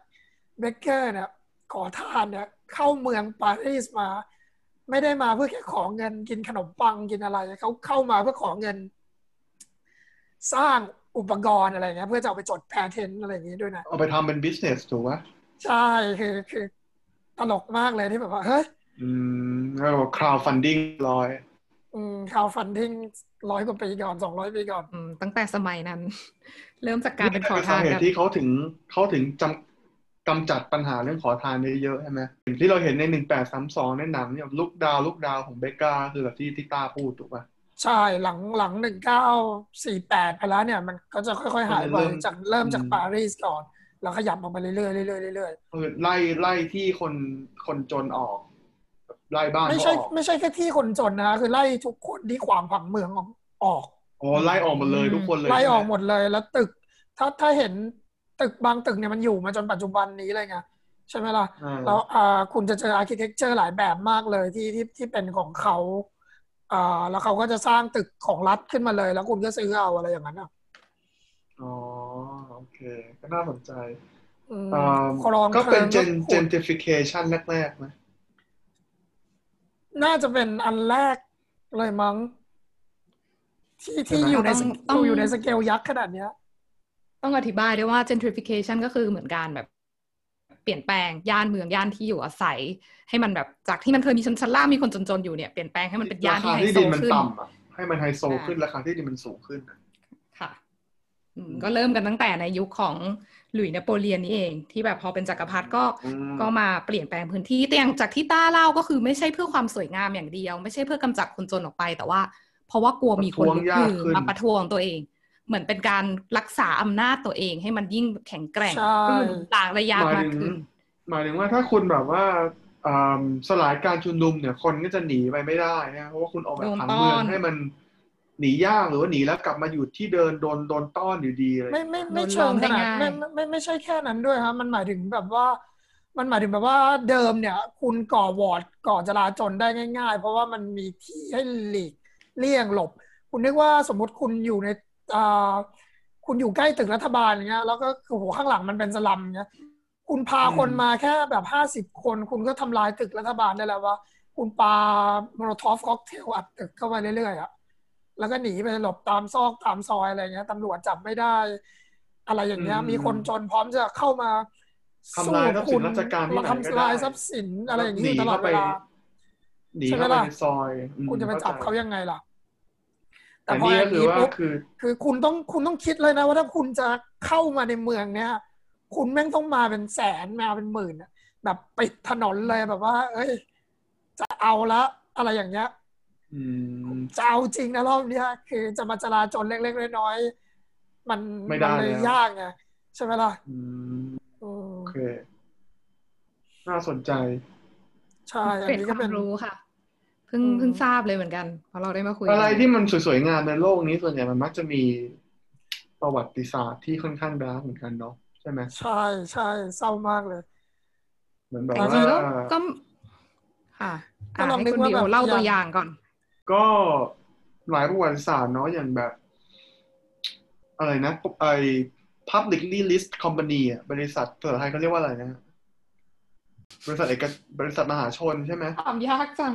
beggar เนี่ยขอทานเนี่ยเข้าเมืองปารีสมา ไม่ได้มาเพื่อแค่ขอเงินกินขนมปังกินอะไรเขาเข้ามาเพื่อขอเงิน สร้างอุปกรณ์อะไรเงี้ยเพื่อจะเอาไปจด patent อะไรอย่างนี้ด้วยนะเอาไปทำเป็น business ถูกไหมใช่คือคือตลกมากเลยที่แบบว่าเฮ้ยอืมแล้ว crowdfunding เลย อืม crowdfundingร้อยกว่าปีก่อนสองร้อยปีก่อนอตั้งแต่สมัยนั้น เริ่มจากการเป็นขอทานกันที่เขาถึงเขาถึงจำกำจัดปัญหาเรื่องขอทานเยอะๆใช่ไหมที่เราเห็นในหนึ่งแปดสามสองในหนังเนี่ยลูกดาวลูกดาวของเบกาคือแบบที่ที่ต้าพูดถูกป่ะใช่หลังหลังหนึ่งเก้าสี่แปดไปแล้วเนี่ย มันก็จะค่อยๆหายไปจากเริ่มจากปารีสก่อน แล้วขยับออกไปเรื่อยๆเรื่อยๆเรื่อยๆไล่ไล่ที่คนคนจนออก ไล่บ้านไม่ใช่ไม่ใช่แค่ที่คนจนนะคือไล่ทุกคนที่ขวางผังเมืองออกอ๋อไล่ออกหมดเลยทุกคนเลยไล่ออกหมดเลยแล้วตึก ถ้าถ้าเห็นตึกบางตึกเนี่ยมันอยู่มาจนปัจจุบันนี้เลยไงใช่ไหมล่ะแล้วอ่าคุณจะเจอ architecture หลายแบบมากเลยที่ที่ที่เป็นของเขาอ่าแล้วเขาก็จะสร้างตึกของรัฐขึ้นมาเลย แล้วคุณก็ซื้อเอาอะไรอย่างนั้นอะอ๋อโอเค ก็น่าสนใจก็เป็นเจนเจน i ิเคชันแรกๆไหม น่าจะเป็นอันแรกเลยมั้ง ที่ที่อยู่ในต้องอยู่ในสเกลยักษ์ขนาดเนี้ย ต้องอธิบายด้วยว่า gentrification ก็คือเหมือนการแบบเปลี่ยนแปลงย่านเมืองย่านที่อยู่อาศัย ให้มันแบบจากที่มันเคยมีชั้นชั้นล่างมีคนจนๆอยู่เนี่ยเปลี่ยนแปลงให้มันเป็นย่านที่ไฮโซขึ้นให้มันไฮโซขึ้นราคาที่ดินมันสูงขึ้นค่ะก็เริ่มกันตั้งแต่ในยุคของ หลุยส์นโปเลียนนี่เอง ที่แบบพอเป็นจักรพรรดิก็ก็มาเปลี่ยนแปลงพื้นที่แต่อย่างจากที่ต้าเล่าก็คือไม่ใช่เพื่อความสวยงามอย่างเดียว ไม่ใช่เพื่อกำจัดคนจนออกไป แต่ว่า เพราะว่ากลัวมีคนลุกประท้วงยากฮือขึ้นมาประท้วงตัวเอง เหมือนเป็นการรักษาอำนาจตัวเองให้มันยิ่งแข็งแกร่งใช่ก็คือต่างระยะหมายมากถึงขึ้นหมายถึงว่าถ้าคุณแบบว่าอ่าสลายการชุมนุมเนี่ยคนก็จะหนีไปไม่ได้นะเพราะว่าคุณออกแบบโดนผังต้อนเมืองให้มัน หนียากหรือว่าหนีแล้วกลับมาอยู่ที่เดินโดนโดนต้อนอยู่ดีอะไรไม่ไม่ไม่โดนเชิงล้อมขได้นาดง่ายไม่ไม่ไม่ไม่ใช่แค่นั้นด้วยครับมันหมายถึงแบบว่า มันหมายถึงแบบว่าเดิมเนี่ย คุณก่อวอร์ดก่อจราจรได้ง่าย ๆ เพราะว่ามันมีที่ให้หลีกเลี่ยงหลบ คุณนึกว่าสมมติคุณอยู่ในอ่าคุณอยู่ใกล้ตึกรัฐบาลอย่างเงี้ยแล้วก็คือโหข้างหลังมันเป็นสลัมเงี้ยคุณพาคนมาแค่แบบห้าสิบคน คุณก็ทำลายตึกรัฐบาลได้แล้วว่า คุณปาโมโลทอฟค็อกเทลอัดตึกเข้าไปเรื่อยๆอะ แล้วก็หนีไปหลบตามซอกตามซอยอะไรเงี้ยตำรวจจับไม่ได้ อะไรอย่างเงี้ยอืมมีคนจนพร้อมจะเข้ามาทำลายทรัพย์สินราชการที่ไหนก็ได้ทำลายทรัพย์สินอะไรอย่างหนี้นีอยู่ตลอเข้าดไปเวลาหนีใช่ไหมเข้าไปล่ะในซอยอืมคุณจะไปจับข้เขาใจยังไงล่ะ แต่พอนี่อก็ย่างคือนี้ว่าปุ๊บคือคือคุณต้องคุณต้องคิดเลยนะว่าถ้าคุณจะเข้ามาในเมืองเนี้ยคุณแม่งต้องมาเป็นแสนมาเป็นหมื่นอะแบบปิดถนนเลยแบบว่า เอ้ย จะเอาละอะไรอย่างเงี้ยอืม จะเอาจริงนะรอบเนี้ยคือจะมาจราจรเล็กๆน้อยๆมันไม่ได้นเลยแล้วยากไงใช่ไหมล่ะอืมอืมโอเค น่าสนใจ ใช่อันเป็นนี้คก็วามเป็นรู้ค่ะเพิ่งอืมเพิ่งทราบเลยเหมือนกันเพราะเราได้มาคุย อะไรกันที่มันสวยๆงามในโลกนี้ส่วนใหญ่มันมักจะมีประวัติศาสตร์ที่ค่อนข้างดาร์กเหมือนกันเนาะใช่ไหมใช่ใช่เศร้ามากเลย เหมือนแบบจว่าจริงๆก็ก็ค่ะก็อ่าลองให้นึกคุณว่าดิแบวบเล่าอย่างตัวอย่างก่อน ก็หลายประวัติศาสตร์เนาะอย่างแบบอะไรนะไอ้ publicly list company อะบริษัทภาษาไทยเขาเรียกว่าอะไรนะ บริษัทเอกบริษัทมหาชนใช่ไหมถามยากจัง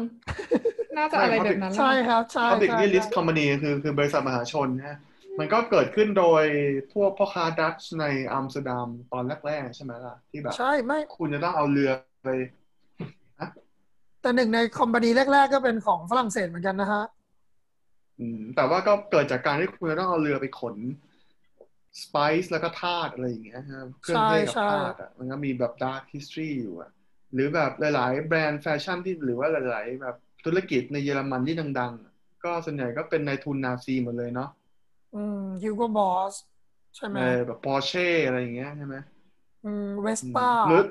น่าจะอะไรแบบนั้นแหละใช่ครับใช่ publicly ใช่ list company คือคือบริษัทมหาชนนะมันก็เกิดขึ้นโดยพวกพ่อค้าดัตช์ในอัมสเตอร์ดัมตอนแรกๆใช่ไหมล่ะ ที่แบบ ใช่ไม่คุณจะต้องเอาเรือไป แต่หนึ่งใน company แรก ๆ ก็เป็นของฝรั่งเศสเหมือนกันนะฮะอืมแต่ว่าก็เกิดจากการที่คุณจะต้องเอาเรือไปขน spice แล้วก็ทาสอะไรอย่างเงี้ยครับเครื่องเทศกับใช่ทาสอะมันก็มีแบบ dark history อยู่อะ หรือแบบหลาย ๆ แบรนด์แฟชั่นที่หรือว่าหลาย ๆ แบบธุรกิจในเยอรมันที่ดังๆอะก็ส่วนใหญ่ก็เป็นนายทุนนาซีหมดเลยเนาะอืมฮิวโกบอสใช่ไหมเออแบบปอร์เช่อะไรอย่างเงี้ยใช่ไหมอืมเวสอืมป้าหรือ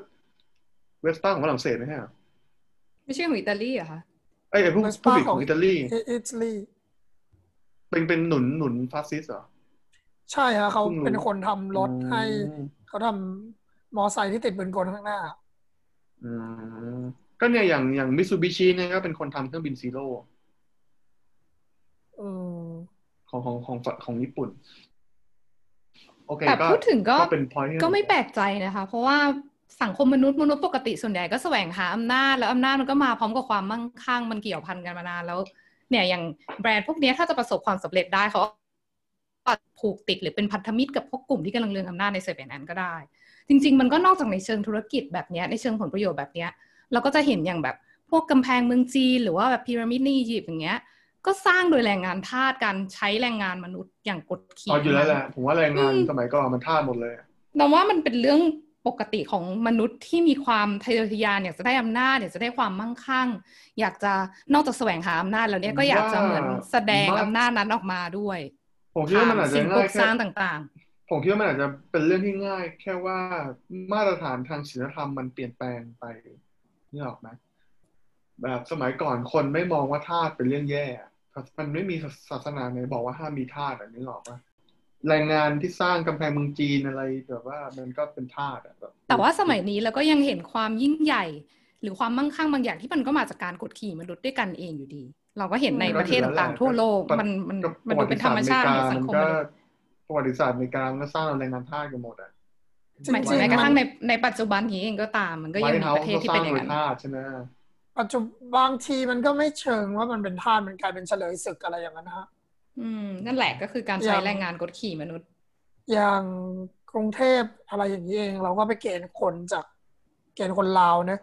เวสป้าของฝรั่งเศสไหมฮะ ไม่ใช่ของอิตาลีเหรอคะไอ้ยไอ้ผู้เวสผู้ป้าผลิตขขอองงอิตาลีอิตาลีเป็นเป็นหนุนหนุนฟาสซิสต์เหรอ ใช่ฮะเขาเพิ่งรู้เป็นคนทำรถให้อืมเขาทำมอไซค์ที่ติดปืนกลข้างหน้า อืมก็เนี่ยอย่างอย่างมิ t ซูบิชิเนี่ยก็เป็นคนทำเครื่องบินซีโร่อืมของของของของญี่ปุ่น โอเคแต่ก็พูดถึงก็ก็เป็น point ที่ก็ไม่แปลกใจนะคะ เพราะว่า สังคมมนุษย์มนุษย์ปกติส่วนใหญ่ก็แสวงหาอำนาจแล้วอำนาจมันก็มาพร้อมกับความมั่งคั่งมันเกี่ยวพันกันมานานแล้ว เนี่ยอย่างแบรนด์พวกเนี้ยถ้าจะประสบความสำเร็จได้เขาก็ผูกติดหรือเป็นพันธมิตรกับพวกกลุ่มที่กำลังเรืองอำนาจในเซเว่นนั้นก็ได้ จริง ๆ มันก็นอกจากในเชิงธุรกิจแบบเนี้ยในเชิงผลประโยชน์แบบเนี้ยเราก็จะเห็นอย่างแบบพวกกำแพงเมืองจีน หรือว่าแบบพีระมิดในอียิปต์อย่างเงี้ยก็สร้างโดยแรงงานทาสการใช้แรงงานมนุษย์อย่างกดขี่อ๋ออยู่แล้วแหละผมว่าแรงงานอืมสมัยก่อนมันท่าสหมดเลยเราว่ามันเป็นเรื่อง ปกติของมนุษย์ที่มีความทะเยอทะยานอยากจะได้อำนาจอยากจะได้ความมั่งคั่ง อยากจะนอกจากแสวงหาอำนาจแล้วเนี่ยก็อยากจะเหมือนแสดงอำนาจนั้นออกมาด้วยผมคิดว่ามันอาจจะสิ่งปลูง่ายกสแค่ร้างต่างผมคิดว่ามันอาจจะเป็นเรื่องที่ง่าย แค่ว่ามาตรฐานทางศีลธรรมมันเปลี่ยนแปลงไปนี่ออกไหมแบบสมัยก่อนคนไม่มองว่าทาสเป็นเรื่องแย่อะมันไม่มีศาสนาไหนบอกว่าห้ามมีทาสอะนึกออกปะ แรงงานที่สร้างกำแพงเมืองจีนอะไรแบบว่ามันก็เป็นทาสอะแบบๆแต่ว่าสมัยนี้เราก็ยังเห็นความยิ่งใหญ่ หรือความมั่งคั่งบางอย่างที่มันก็มาจากการกดขี่มนุษย์ด้วยกันเองอยู่ดี เราก็เห็นในประเทศต่างๆทั่วโลกมันมันก็มันดูเป็นธรรมชาติของสังคมมนุษย์ประวัติศาสตร์อเมริกามันก็สร้างแรงงานทาสกันหมดอะหมายถึงแม้กระทั่งในในปัจจุบันนี้เองก็ตาม มันก็ยังมีไวท์เฮาประส์เทศก็ที่สเป็ร้านงอย่างโดยนั้นทาสใช่ไหมปัจจุบันบางทีมันก็ไม่เชิงว่ามันเป็นท่าสมันกลายเป็นเฉลยศึกอะไรอย่างนั้นนะฮะ อืม นั่นแหละก็คือการใช้อย่างแรงงานกดขี่มนุษย์ อย่างกรุงเทพอะไรอย่างนี้เอง เราก็ไปเกณฑ์คนจากเกณฑ์คนลาวนะ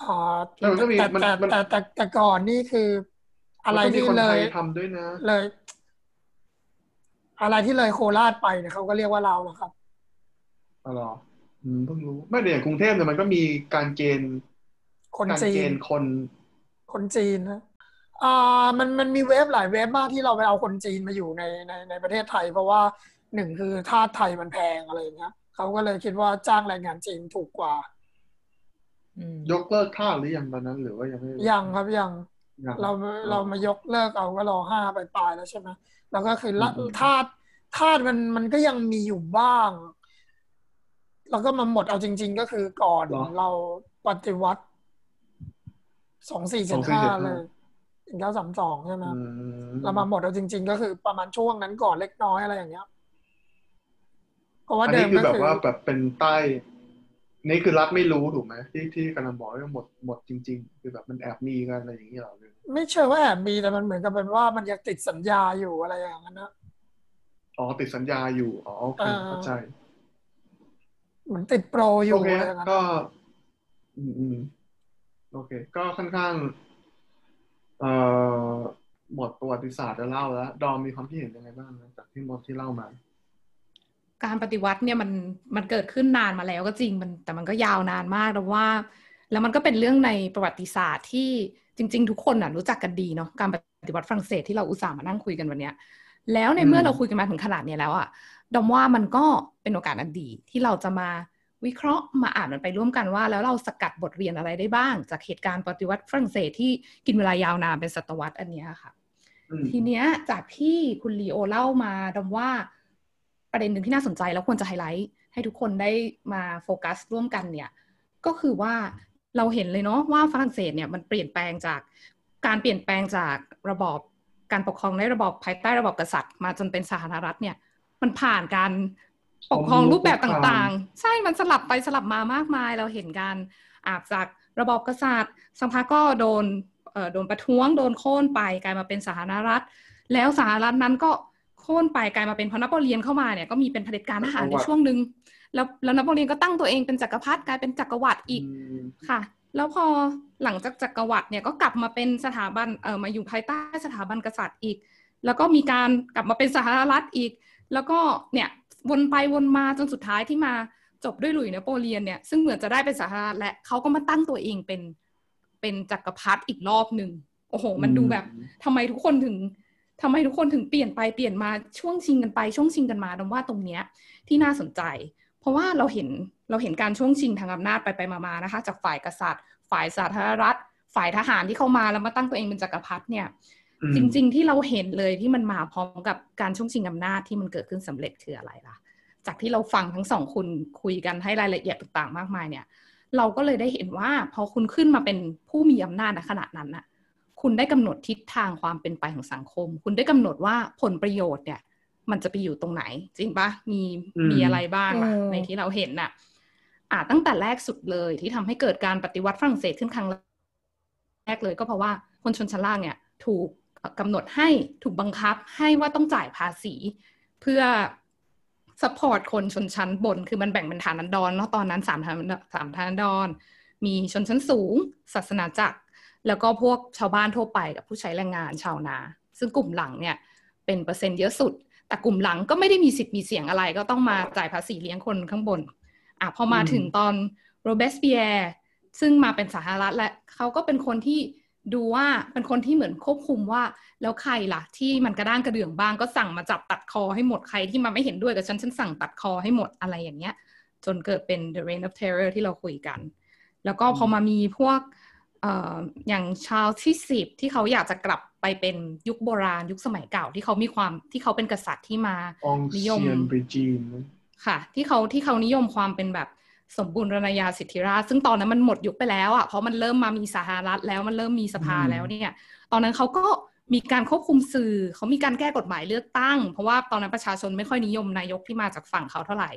อ่าแล้วมันก็มีแต่มันแต่มันแต่แต่แต่ก่อนนี่คือ อะไรแล้วก็มีที่คนเลไทยยทำด้วยนะ เลย อะไรที่เลยโคราชไปเนี่ยเขาก็เรียกว่าเรานะครับอ๋อเหรออืมเพิ่งรู้ไม่แต่อย่างกรุงเทพเนี่ยมันก็มีการเกณฑ์คนการจีเกนณฑ์คน คนจีนนะ อ่ามันมันมีเว็บหลายเว็บมากที่เราไปเอาคนจีนมาอยู่ในในในประเทศไทย เพราะว่าหนึ่งคือทาสไทยมันแพงอะไรอย่างเงี้ยเขาก็เลยคิดว่าจ้างแรงงานจีนถูกกว่า อืมยกเลิกท่าสหรือยังตอนนั้นหรือว่ายังไม่ยังครับยัง ยังเราเรามายกเลิกเอาก็รอห้าไปปลายๆแล้วใช่ไหมแล้วก็คือละอืมธาตุธาตุมันมันก็ยังมีอยู่บ้าง แล้วก็มาหมดเอาจริง ๆ ก็คือก่อนเราปฏิวัติสองสี่เจ็ดห้า เลย หนึ่งเก้าสามสองใช่ไหมอืมเรามาหมดเอาจริง ๆ ก็คือประมาณช่วงนั้นก่อนเล็กน้อยอะไรอย่างเงี้ยเพราะว่าอันเดินี้มคือก็แบบคือว่าแบบเป็นใต้ นี่คือรัฐไม่รู้ถูกไหมที่ที่กำลังบอกว่าหมดหมดจริง ๆ คือแบบมันแอบมีกันอะไรอย่างเงี้ยเหรอหรือไม่เชื่อว่าแอบมีแต่มันเหมือนกับเป็นว่ามันยังติดสัญญาอยู่อะไรอย่างนั้นนะอ๋อติดสัญญาอยู่อ๋อโอเคอ่าเข้าใจเหมือนติดโปรอยู่โอเคอะไรอย่างนั้นก็ อืมอืมโอเค ก็ค่อนข้าง เอ่อหมดประวัติศาสตร์จะเล่าแล้ว ดอมมีความคิดเห็นยังไงบ้างจากที่หมดที่เล่ามา การปฏิวัติเนี่ยมันมันเกิดขึ้นนานมาแล้วก็จริงมันแต่มันก็ยาวนานมากแต่ว่า แล้วมันก็เป็นเรื่องในประวัติศาสตร์ที่จริง ๆ ทุกคนน่ะรู้จักกันดีเนาะการปฏิวัติฝรั่งเศสที่เราอุตส่าห์มานั่งคุยกันวันเนี้ย แล้วในเมื่อเราคุยกันมาถึงขนาดเนี้ยแล้วอะดอมว่ามันก็เป็นโอกาสอันดีที่เราจะมา วิเคราะห์มาอ่านมันไปร่วมกันว่า แล้วเราสกัดบทเรียนอะไรได้บ้าง จากเหตุการณ์ปฏิวัติฝรั่งเศสที่กินเวลายาวนานเป็นศตวรรษอันเนี้ยค่ะอืมทีเนี้ยจากที่คุณลีโอเล่ามาดำว่าประเด็นหนึ่งที่น่าสนใจแล้วควรจะไฮไลท์ให้ทุกคนได้มาโฟกัสร่วมกันเนี่ย ก็คือว่าเราเห็นเลยเนาะว่าฝรั่งเศสเนี่ยมันเปลี่ยนแปลงจากการเปลี่ยนแปลงจากระบอบการปกครองในระบอบภายใต้ระบอบกษัตริย์ มาจนเป็นสาธารณรัฐเนี่ย มันผ่านการ ปกครองรูปแบบต่างๆ ใช่มันสลับไปสลับมามากมายเราเห็นการอาบจากระบอบกษัตริย์สักพักก็โดนเอ่อโดนประท้วง โดนโค่นไปกลายมาเป็นสาธารณรัฐ แล้วสหรัฐนั้นก็โค่นไปกลายมาเป็นพอนโปเลียนเข้ามาเนี่ยก็มีเป็นเผด็จการทหารในช่วงหนึ่งแล้วแล้วนโปเลียนก็ตั้งตัวเองเป็นจักรพรรดิกลายเป็นจักรวรรดิอีกอืมค่ะ แล้วพอหลังจากจักรวรรดิเนี่ยก็กลับมาเป็นสถาบันเออมาอยู่ภายใต้สถาบันกษัตริย์อีก แล้วก็มีการกลับมาเป็นสหรัฐอีก แล้วก็เนี่ย วนไปวนมาจนสุดท้ายที่มาจบด้วยหลุยส์นโปเลียนเนี่ยซึ่งเหมือนจะได้เป็นสหรัฐและเขาก็มาตั้งตัวเองเป็นเป็นจักรพรรดิอีกรอบหนึ่งโอ้โห มันดูแบบทำไมทุกคนถึงทำไมทุกคนถึงเปลี่ยนไปเปลี่ยนมาช่วงชิงกันไป ช่วงชิงกันมาดมว่าตรงเนี้ยที่น่าสนใจ เพราะว่าเราเห็นเราเห็นการช่วงชิงทางอำนาจไปไปมาๆนะคะ จากฝ่ายกษัตริย์ ฝ่ายสาธารณรัฐ ฝ่ายทหารที่เข้ามาแล้วมาตั้งตัวเองเป็นจักรพรรดิเนี่ยอืม จริง ๆ ที่เราเห็นเลยที่มันมาพร้อมกับการช่วงชิงอำนาจที่มันเกิดขึ้นสำเร็จคืออะไรล่ะ จากที่เราฟังทั้งสองคุณคุยกันให้รายละเอียดต่างๆ มากมายเนี่ย เราก็เลยได้เห็นว่าพอคุณขึ้นมาเป็นผู้มีอำนาจในขณะนั้นน่ะ คุณได้กำหนดทิศทางความเป็นไปของสังคม คุณได้กำหนดว่าผลประโยชน์เนี่ย มันจะไปอยู่ตรงไหน จริงปะมีอืมมีอะไรบ้างล่ะอืมในที่เราเห็นน่ะอ่าตั้งแต่แรกสุดเลยที่ทำให้เกิดการปฏิวัติฝรั่งเศสขึ้นครั้งแรกเลย ก็เพราะว่าคนชนชั้นล่างเนี่ย ถูก กำหนดให้ถูกบังคับให้ว่าต้องจ่ายภาษีเพื่อ support คนชนชั้นบน คือมันแบ่งเป็นฐานันดรเนาะตอนนั้นสามฐานสามฐานันดร มีชนชั้นสูง ศาสนาจักร แล้วก็พวกชาวบ้านทั่วไปกับผู้ใช้แรงงานชาวนา ซึ่งกลุ่มหลังเนี่ยเป็นเปอร์เซ็นต์เยอะสุด แต่กลุ่มหลังก็ไม่ได้มีสิทธิ์มีเสียงอะไร ก็ต้องมาจ่ายภาษีเลี้ยงคนข้างบน อะพอมาถึงตอนโรเบสเปียร์ซึ่งมาเป็นสหรัฐและเขาก็เป็นคนที่ ดูว่าเป็นคนที่เหมือนควบคุมว่า แล้วใครล่ะ ที่มันกระด้างกระเดื่องบ้างก็สั่งมาจับตัดคอให้หมดใครที่มาไม่เห็นด้วยกับฉันฉันสั่งตัดคอให้หมดอะไรอย่างเงี้ย จนเกิดเป็น the reign of terror ที่เราคุยกัน แล้วก็พอมามีพวกเอ่ออย่างชาวที่สิบที่เขาอยากจะกลับไปเป็นยุคโบราณยุคสมัยเก่าที่เขามีความที่เขาเป็นกษัตริย์ที่มาองนิเซียมยนบริจีนค่ะ ที่เขาที่เขานิยมความเป็นแบบ สมบูรณาญาสิทธิราชย์ซึ่งตอนนั้นมันหมดยุคไปแล้วอะเพราะมันเริ่มมามีสหรัฐแล้วมันเริ่มมีสภาอืมแล้วเนี่ย ตอนนั้นเขาก็มีการควบคุมสื่อเขามีการแก้กฎหมายเลือกตั้ง เพราะว่าตอนนั้นประชาชนไม่ค่อยนิยมนายกที่มาจากฝั่งเขาเท่าไหร่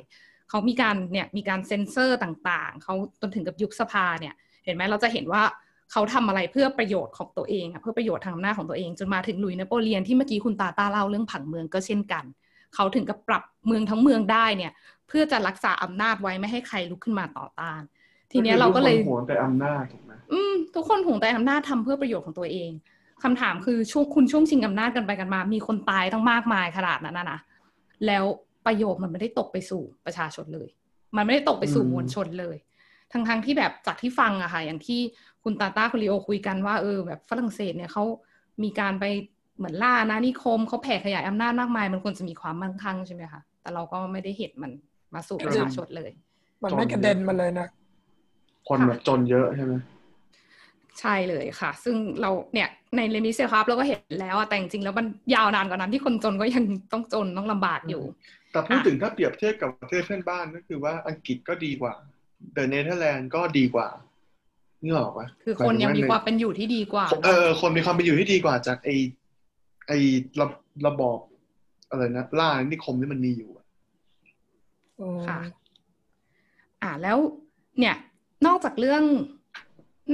เขามีการเนี่ยมีการเซ็นเซอร์ต่างๆเขาจนถึงกับยุบสภาเนี่ย เห็นไหมเราจะเห็นว่าเขาทำอะไรเพื่อประโยชน์ของตัวเองอะเพื่อประโยชน์ทางอำนาจของตัวเอง จนมาถึงหลุยส์นโปเลียนที่เมื่อกี้คุณตาตาเล่าเรื่องผังเมืองก็เช่นกัน เขาถึงกับปรับเมืองทั้งเมืองได้เนี่ย เพื่อจะรักษาอำนาจไว้ไม่ให้ใครลุกขึ้นมาต่อต้าน ทีเนี้ยเราก็เลยทุคนหวงแต่อำนาจถูกไหมอืมทุกคนห่วงแต่อำนาจทำเพื่อประโยชน์ของตัวเองคำถามคือช่วงคุณช่วงชิงอำนาจกันไปกันมา มีคนตายตั้งมากมายขนาดนั้นนะนะแล้วประโยชน์มันไม่ได้ตกไปสู่ประชาชนเลย มันไม่ได้ตกไปสู่มวลชนเลยทั้งทงๆที่แบบจากที่ฟังอะค่ะ อย่างที่คุณตาต้าคุณลีโอคุยกันว่าเออแบบฝรั่งเศสเนี่ยเขามีการไปเหมือนล่านานิคมเขาแผ่ขยายอำนาจมากมาย มันควรจะมีความมั่งคั่งใช่ไหมคะแต่เราก็ไม่ได้เห็นมัน มาสู่ประชาชนเลย มันไม่กระเด็นมาเลยนะ คนแบบจนเยอะใช่ไหมใช่เลยค่ะ ซึ่งเราเนี่ยในเลมิเซียครับเราก็เห็นแล้วอะแต่จริงๆแล้วมันยาวนานกว่านั้นที่คนจนก็ยังต้องจนต้องลำบากอยู่ แต่พูดถึงถ้าเปรียบเทียบกับประเทศเพื่อนบ้านก็คือว่าอังกฤษก็ดีกว่าเดนเนเธอร์แลนด์ก็ดีกว่านี่หรอกปะคือคนยังมีความเป็นอยู่ที่ดีกว่า เออ คนมีความเป็นอยู่ที่ดีกว่าจากไอไอระระบอบอะไรนะล่านิคมที่มันมีอยู่อะ ค่ะ อ่าแล้วเนี่ยนอกจากเรื่อง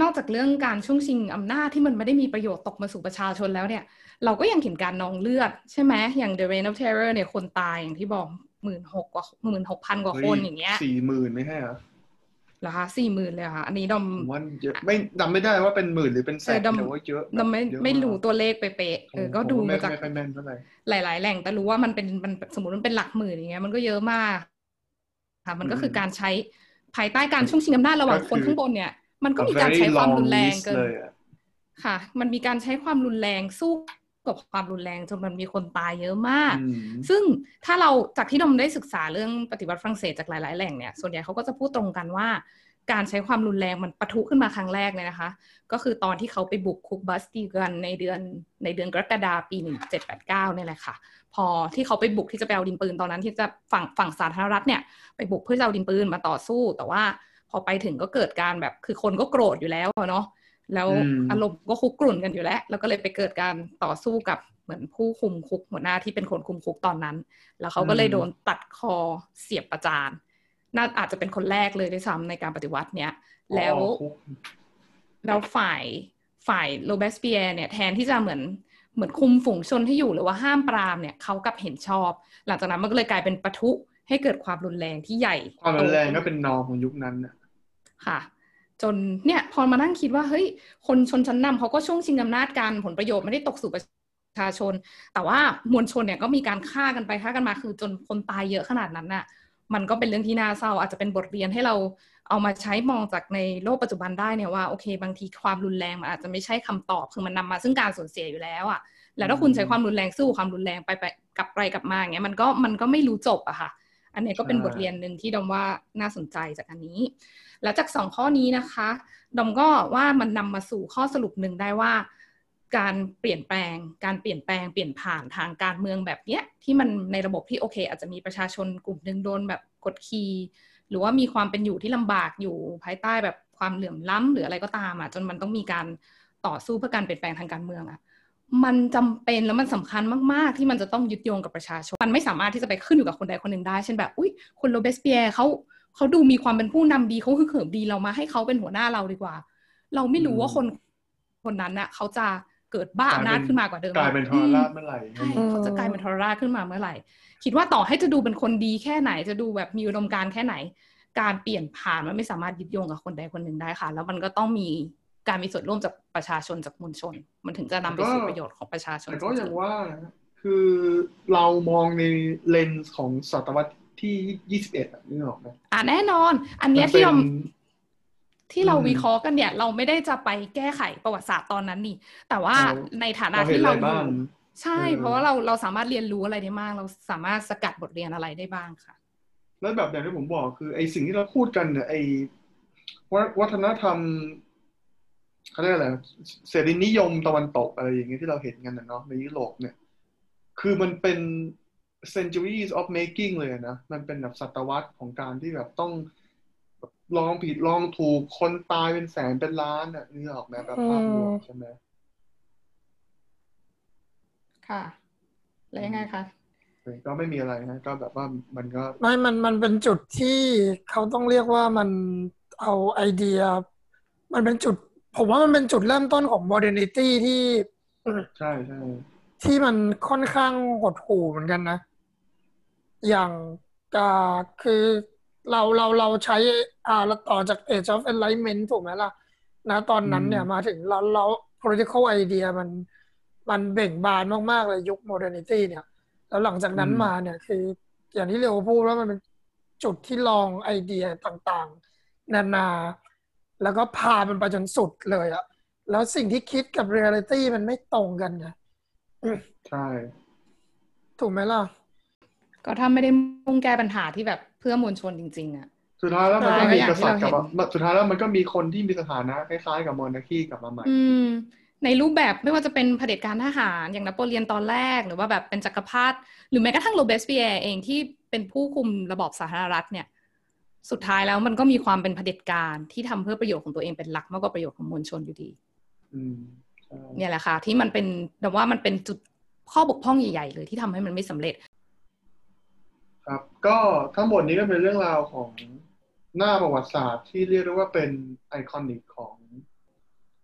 นอกจากเรื่องการช่วงชิงอำนาจที่มันไม่ได้มีประโยชน์ตกมาสู่ประชาชนแล้วเนี่ย เราก็ยังเห็นการนองเลือดใช่ไหมอย่าง The Reign of Terror เนี่ยคนตายอย่างที่บอกหมื่นหกกว่าหมื่นหกพันกว่าคนอย่างเงี้ยสี่หมื่นไม่ใช่เหรอเหรอคะสี่หมื่นเลยเหรอค่ะ อันนี้ดอมผมว่าเยอะไม่จำไม่ได้ว่าเป็นหมื่นหรือเป็นแสเอนอดำแต่ว่าเยอะดอมไม่เยอะไม่ากรู้ตัวเลขเป๊ะๆเออก็ผมดูไม่มาจากไม่ค่อยแม่นเท่าไหร่หลาย ๆ แหล่งแต่รู้ว่ามันเป็นมันสมมติมันเป็นหลักหมื่นอย่างเงี้ยมันก็เยอะมาก ค่ะมันก็คือการใช้ภายใต้การช่วงชิงอำนาจระหว่างคนข้างบนเนี่ย มันก็มีการใช้ความรุนแรงเกินเลยอะค่ะ มันมีการใช้ความรุนแรงสู้กับความรุนแรงจนมันมีคนตายเยอะมากอืมซึ่งถ้าเราจากที่ดมได้ศึกษาเรื่องปฏิวัติฝรั่งเศสจากหลาย ๆ แหล่งเนี่ย ส่วนใหญ่เขาก็จะพูดตรงกันว่า การใช้ความรุนแรงมันปะทุขึ้นมาครั้งแรกเลยนะคะ ก็คือตอนที่เขาไปบุกคุกบัสตีกันในเดือนในเดือนกรกฎาปี1789เนี่ยแหละค่ะ พอที่เขาไปบุกที่จะไปเอาดินปืนตอนนั้นที่จะฝั่งฝั่งสาธารณรัฐเนี่ยไปบุกเพื่อจะเอาดินปืนมาต่อสู้ แต่ว่าพอไปถึงก็เกิดการแบบคือคนก็โกรธอยู่แล้วอะเนาะแล้วอืมอารมณ์ก็คุกกรุ่นกันอยู่แล้ว แล้วก็เลยไปเกิดการต่อสู้กับเหมือนผู้คุมคุกหัวหน้าที่เป็นคนคุมคุกตอนนั้น แล้วเขาก็เลยโดนตัดคอเสียบประจาน น่าอาจจะเป็นคนแรกเลยด้วยซ้ำในการปฏิวัติเนี้ยแล้วอ๋อคุกแล้วฝ่ายฝ่ายโรเบสเปียร์เนี่ยแทนที่จะเหมือนเหมือนคุมฝูงชนที่อยู่หรือว่าห้ามปรามเนี่ยเขากลับเห็นชอบ หลังจากนั้นมันก็เลยกลายเป็นปะทุให้เกิดความรุนแรงที่ใหญ่ ความรุนแรงโตก็เป็นนอของยุคนั้นน่ะค่ะ จนเนี่ยพอมานั่งคิดว่าเฮ้ยคนชนชั้นนำเขาก็ช่วงชิงอำนาจกันผลประโยชน์ไม่ได้ตกสู่ประชาชน แต่ว่ามวลชนเนี่ยก็มีการฆ่ากันไปฆ่ากันมาคือจนคนตายเยอะขนาดนั้นน่ะ มันก็เป็นเรื่องที่น่าเศร้า อาจจะเป็นบทเรียนให้เราเอามาใช้มองจากในโลกปัจจุบันได้เนี่ยว่าโอเค บางทีความรุนแรงมันอาจจะไม่ใช่คำตอบคือมันนำมาซึ่งการสูญเสียอยู่แล้วอะแล้วถ้าคุณใช้ความรุนแรงสู้ความรุนแรงไปไปกลับไปกลับมาอย่างเงี้ยมันก็มันก็ไม่รู้จบอะค่ะ อันนี้ก็เป็นบทเรียนหนึ่งที่ดอมว่าน่าสนใจจากอันนี้ แล้วจากสองข้อนี้นะคะ ดอมก็ว่ามันนำมาสู่ข้อสรุปหนึ่งได้ว่า การเปลี่ยนแปลง การเปลี่ยนแปลงเปลี่ยนผ่านทางการเมืองแบบเนี้ยที่มันในระบบที่โอเค อาจจะมีประชาชนกลุ่มหนึ่งโดนแบบกดขี่หรือว่ามีความเป็นอยู่ที่ลำบากอยู่ภายใต้แบบความเหลื่อมล้ำหรืออะไรก็ตามอะจนมันต้องมีการต่อสู้เพื่อการเปลี่ยนแปลงทางการเมืองอะมันจำเป็นแล้วมันสำคัญมาก ๆ ที่มันจะต้องยึดโยงกับประชาชน มันไม่สามารถที่จะไปขึ้นอยู่กับคนใดคนหนึ่งได้ เช่นแบบ อุ้ยคนโรเบสเปียร์เขาเขาดูมีความเป็นผู้นำดีเขาคือเขิมดีเรามาให้เขาเป็นหัวหน้าเราดีกว่า เราไม่รู้ว่าคนคนนั้นน่ะเขาจะ เกิดบ้าอำนาจขึ้นมากว่าเดิมกลายเป็นทรราชเมื่อไหร่ใช่เขาจะกลายเป็นทรราชขึ้นมาเมื่อไหร่ คิดว่าต่อให้จะดูเป็นคนดีแค่ไหน จะดูแบบมีอุดมการณ์แค่ไหน การเปลี่ยนผ่านมันไม่สามารถยึดโยงกับคนใดคนหนึ่งได้ค่ะ แล้วมันก็ต้องมีการมีส่วนร่วมจากประชาชนจากมวลชน มันถึงจะนำไปสู่ประโยชน์ของประชาชนแต่ก็จอริย่างงว่านะคือเรามองในเลนส์ของศตวรรษที่ยี่สิบเอ็ดนี่หรอกไหมๆอะแน่นอน อันเนี้ยมันที่เป็นเรา ที่เราอืมวิเคราะห์กันเนี่ย เราไม่ได้จะไปแก้ไขประวัติศาสตร์ตอนนั้นนี่ แต่ว่าเราในฐานะเราเห็นที่เราอะไรบ้างอยู่ใช่เออเพราะว่าเราเราสามารถเรียนรู้อะไรได้มาก เราสามารถสกัดบทเรียนอะไรได้บ้างค่ะ แล้วแบบอย่างที่ผมบอกคือไอสิ่งที่เราพูดกันเนี่ยไอวัฒวัฒนธรรมเขาเรียกอะไรเสรีนิยมตะวันตกอะไรอย่างเงี้ยที่เราเห็นกันนะเนาะในยุโรปเนี่ย คือมันเป็น centuries of making เลยนะ มันเป็นแบบศตวรรษของการที่แบบต้อง ลองผิดลองถูกคนตายเป็นแสนเป็นล้านอะนี่ออกไหมแบบภาพรวมใช่ไหมค่ะ แล้วยังไงคะก็ไม่มีอะไรนะก็แบบว่ามันก็ไม่ มัน มันเป็นจุดที่เขาต้องเรียกว่ามันเอาไอเดีย มันเป็นจุด ผมว่ามันเป็นจุดเริ่มต้นของ modernity ที่ใช่ใช่ที่มันค่อนข้างหดหู่เหมือนกันนะ อย่างอ่าคือ เราเราเราใช้อ่าเราต่อจาก Age of Enlightenment ถูกไหมล่ะนะตอนนั้นเนี่ยมาถึงเราเรา political idea มันมันเบ่งบานมาก ๆ เลยยุค modernity เนี่ย แล้วหลังจากนั้นมาเนี่ยคือ อย่างที่เรียวพูดว่ามันเป็นจุดที่ลองไอเดียต่างๆ นานา แล้วก็พามันไปจนสุดเลยอะแล้วสิ่งที่คิดกับเรียลิตี้มันไม่ตรงกันไงใช่ ถูกไหมล่ะ ก็ถ้าไม่ได้มุ่งแก้ปัญหาที่แบบเพื่อมวลชนจริง ๆ อะ สุดท้ายแล้วมันก็ใช่มีกที่ษัตริย์อย่างที่เรากับเห็นสุดท้ายแล้วมันก็มีคนที่มีสถานะคล้ายๆกับ monarchy กลับมาใหม่อืมในรูปแบบไม่ว่าจะเป็นเผด็จการทหารอย่างนโปเลียนตอนแรก หรือว่าแบบเป็นจักรพรรดิหรือแม้กระทั่งโรเบสเปียร์เองที่เป็นผู้คุมระบอบสาธารณรัฐเนี่ย สุดท้ายแล้วมันก็มีความเป็นเผด็จการที่ทำเพื่อประโยชน์ของตัวเองเป็นหลักมากกว่าประโยชน์ของมวลชนอยู่ดีอืมใช่เนี่ยแหละค่ะ ที่มันเป็นแต่ว่ามันเป็นจุดข้อบกพร่องใหญ่ ๆ เลยที่ทำให้มันไม่สำเร็จ ครับ ก็ทั้งหมดนี้ก็เป็นเรื่องราวของหน้าประวัติศาสตร์ที่เรียกได้ว่าเป็นไอคอนิกของ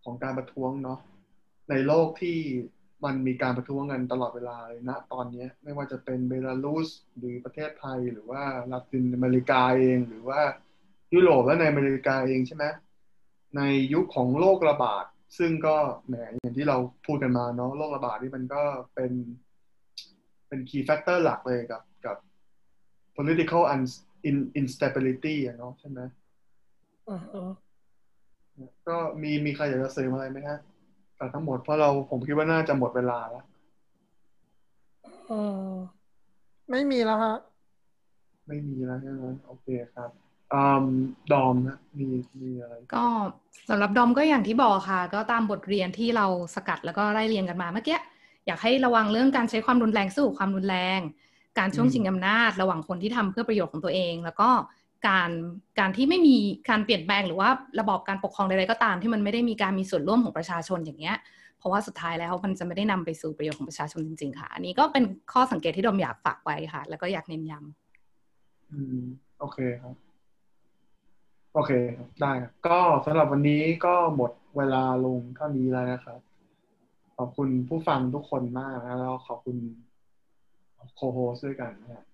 ของการประท้วงเนาะในโลกที่มันมีการประท้วงกันตลอดเวลาเลยนะตอนนี้ไม่ว่าจะเป็นเบลารุสหรือประเทศไทยหรือว่าลาตินอเมริกาเอง หรือว่ายุโรปและในอเมริกาเองใช่ไหมในยุคของโรคระบาด ซึ่งก็แหมอย่างที่เราพูดกันมาเนาะโรคระบาดนี่มันก็เป็นเป็น key factor หลักเลยกับ political un- in- instability อะเนาะใช่ไหมอือฮึก็มีมีใครอยากจะเสริมอะไรไหมฮะแต่ทั้งหมดเพราะเราผมคิดว่าน่าจะหมดเวลาแล้วอืมไม่มีแล้วฮะไม่มีแล้วใช่ไหมโอเคครับอืมดอมนะมีมีอะไรก็สำหรับดอมก็อย่างที่บอกค่ะ ก็ตามบทเรียนที่เราสกัดแล้วก็ไล่เรียงกันมาเมื่อกี้อยากให้ระวังเรื่องการใช้ความรุนแรงสู้กับความรุนแรง การช่วงชิงอำนาจ ระหว่างคนที่ทำเพื่อประโยชน์ของตัวเอง แล้วก็การการที่ไม่มีการเปลี่ยนแปลงหรือว่าระบอบการปกครองใดๆก็ตาม ที่มันไม่ได้มีการมีส่วนร่วมของประชาชนอย่างเงี้ยเพราะว่าสุดท้ายแล้วมันจะไม่ได้นำไปสู่ประโยชน์ของประชาชนจริงๆค่ะ อันนี้ก็เป็นข้อสังเกตที่ดอมอยากฝากไว้ค่ะ แล้วก็อยากเน้นย้ำอืมโอเคครับโอเคครับได้ครับก็สำหรับวันนี้ก็หมดเวลาลงเท่านี้แล้วนะครับ ขอบคุณผู้ฟังทุกคนมากนะแล้วขอบคุณ โคโฮสด้วยกันนะครับ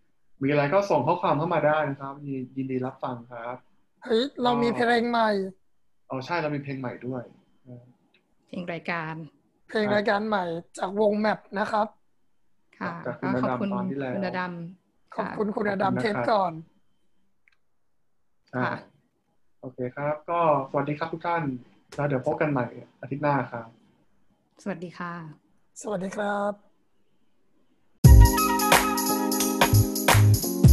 มีอะไรก็ส่งข้อความเข้ามาได้นะครับยินยินดีรับฟังครับเฮ้ยเรามีเพลงใหม่อ๋อใช่เรามีเพลงใหม่ด้วย เพลงรายการ เพลงรายการใหม่จากวงแมปนะครับค่ะจากคุก็ณขอบคุณอดัมตอนที่แล้วคุณอดัมขอบคุณคุณอดัมขอบคุณนะครับเทปก่อนอ่าโอเคครับ ก็สวัสดีครับทุกท่าน แล้วเดี๋ยวพบกันใหม่อาทิตย์หน้าครับ สวัสดีค่ะ สวัสดีครับ you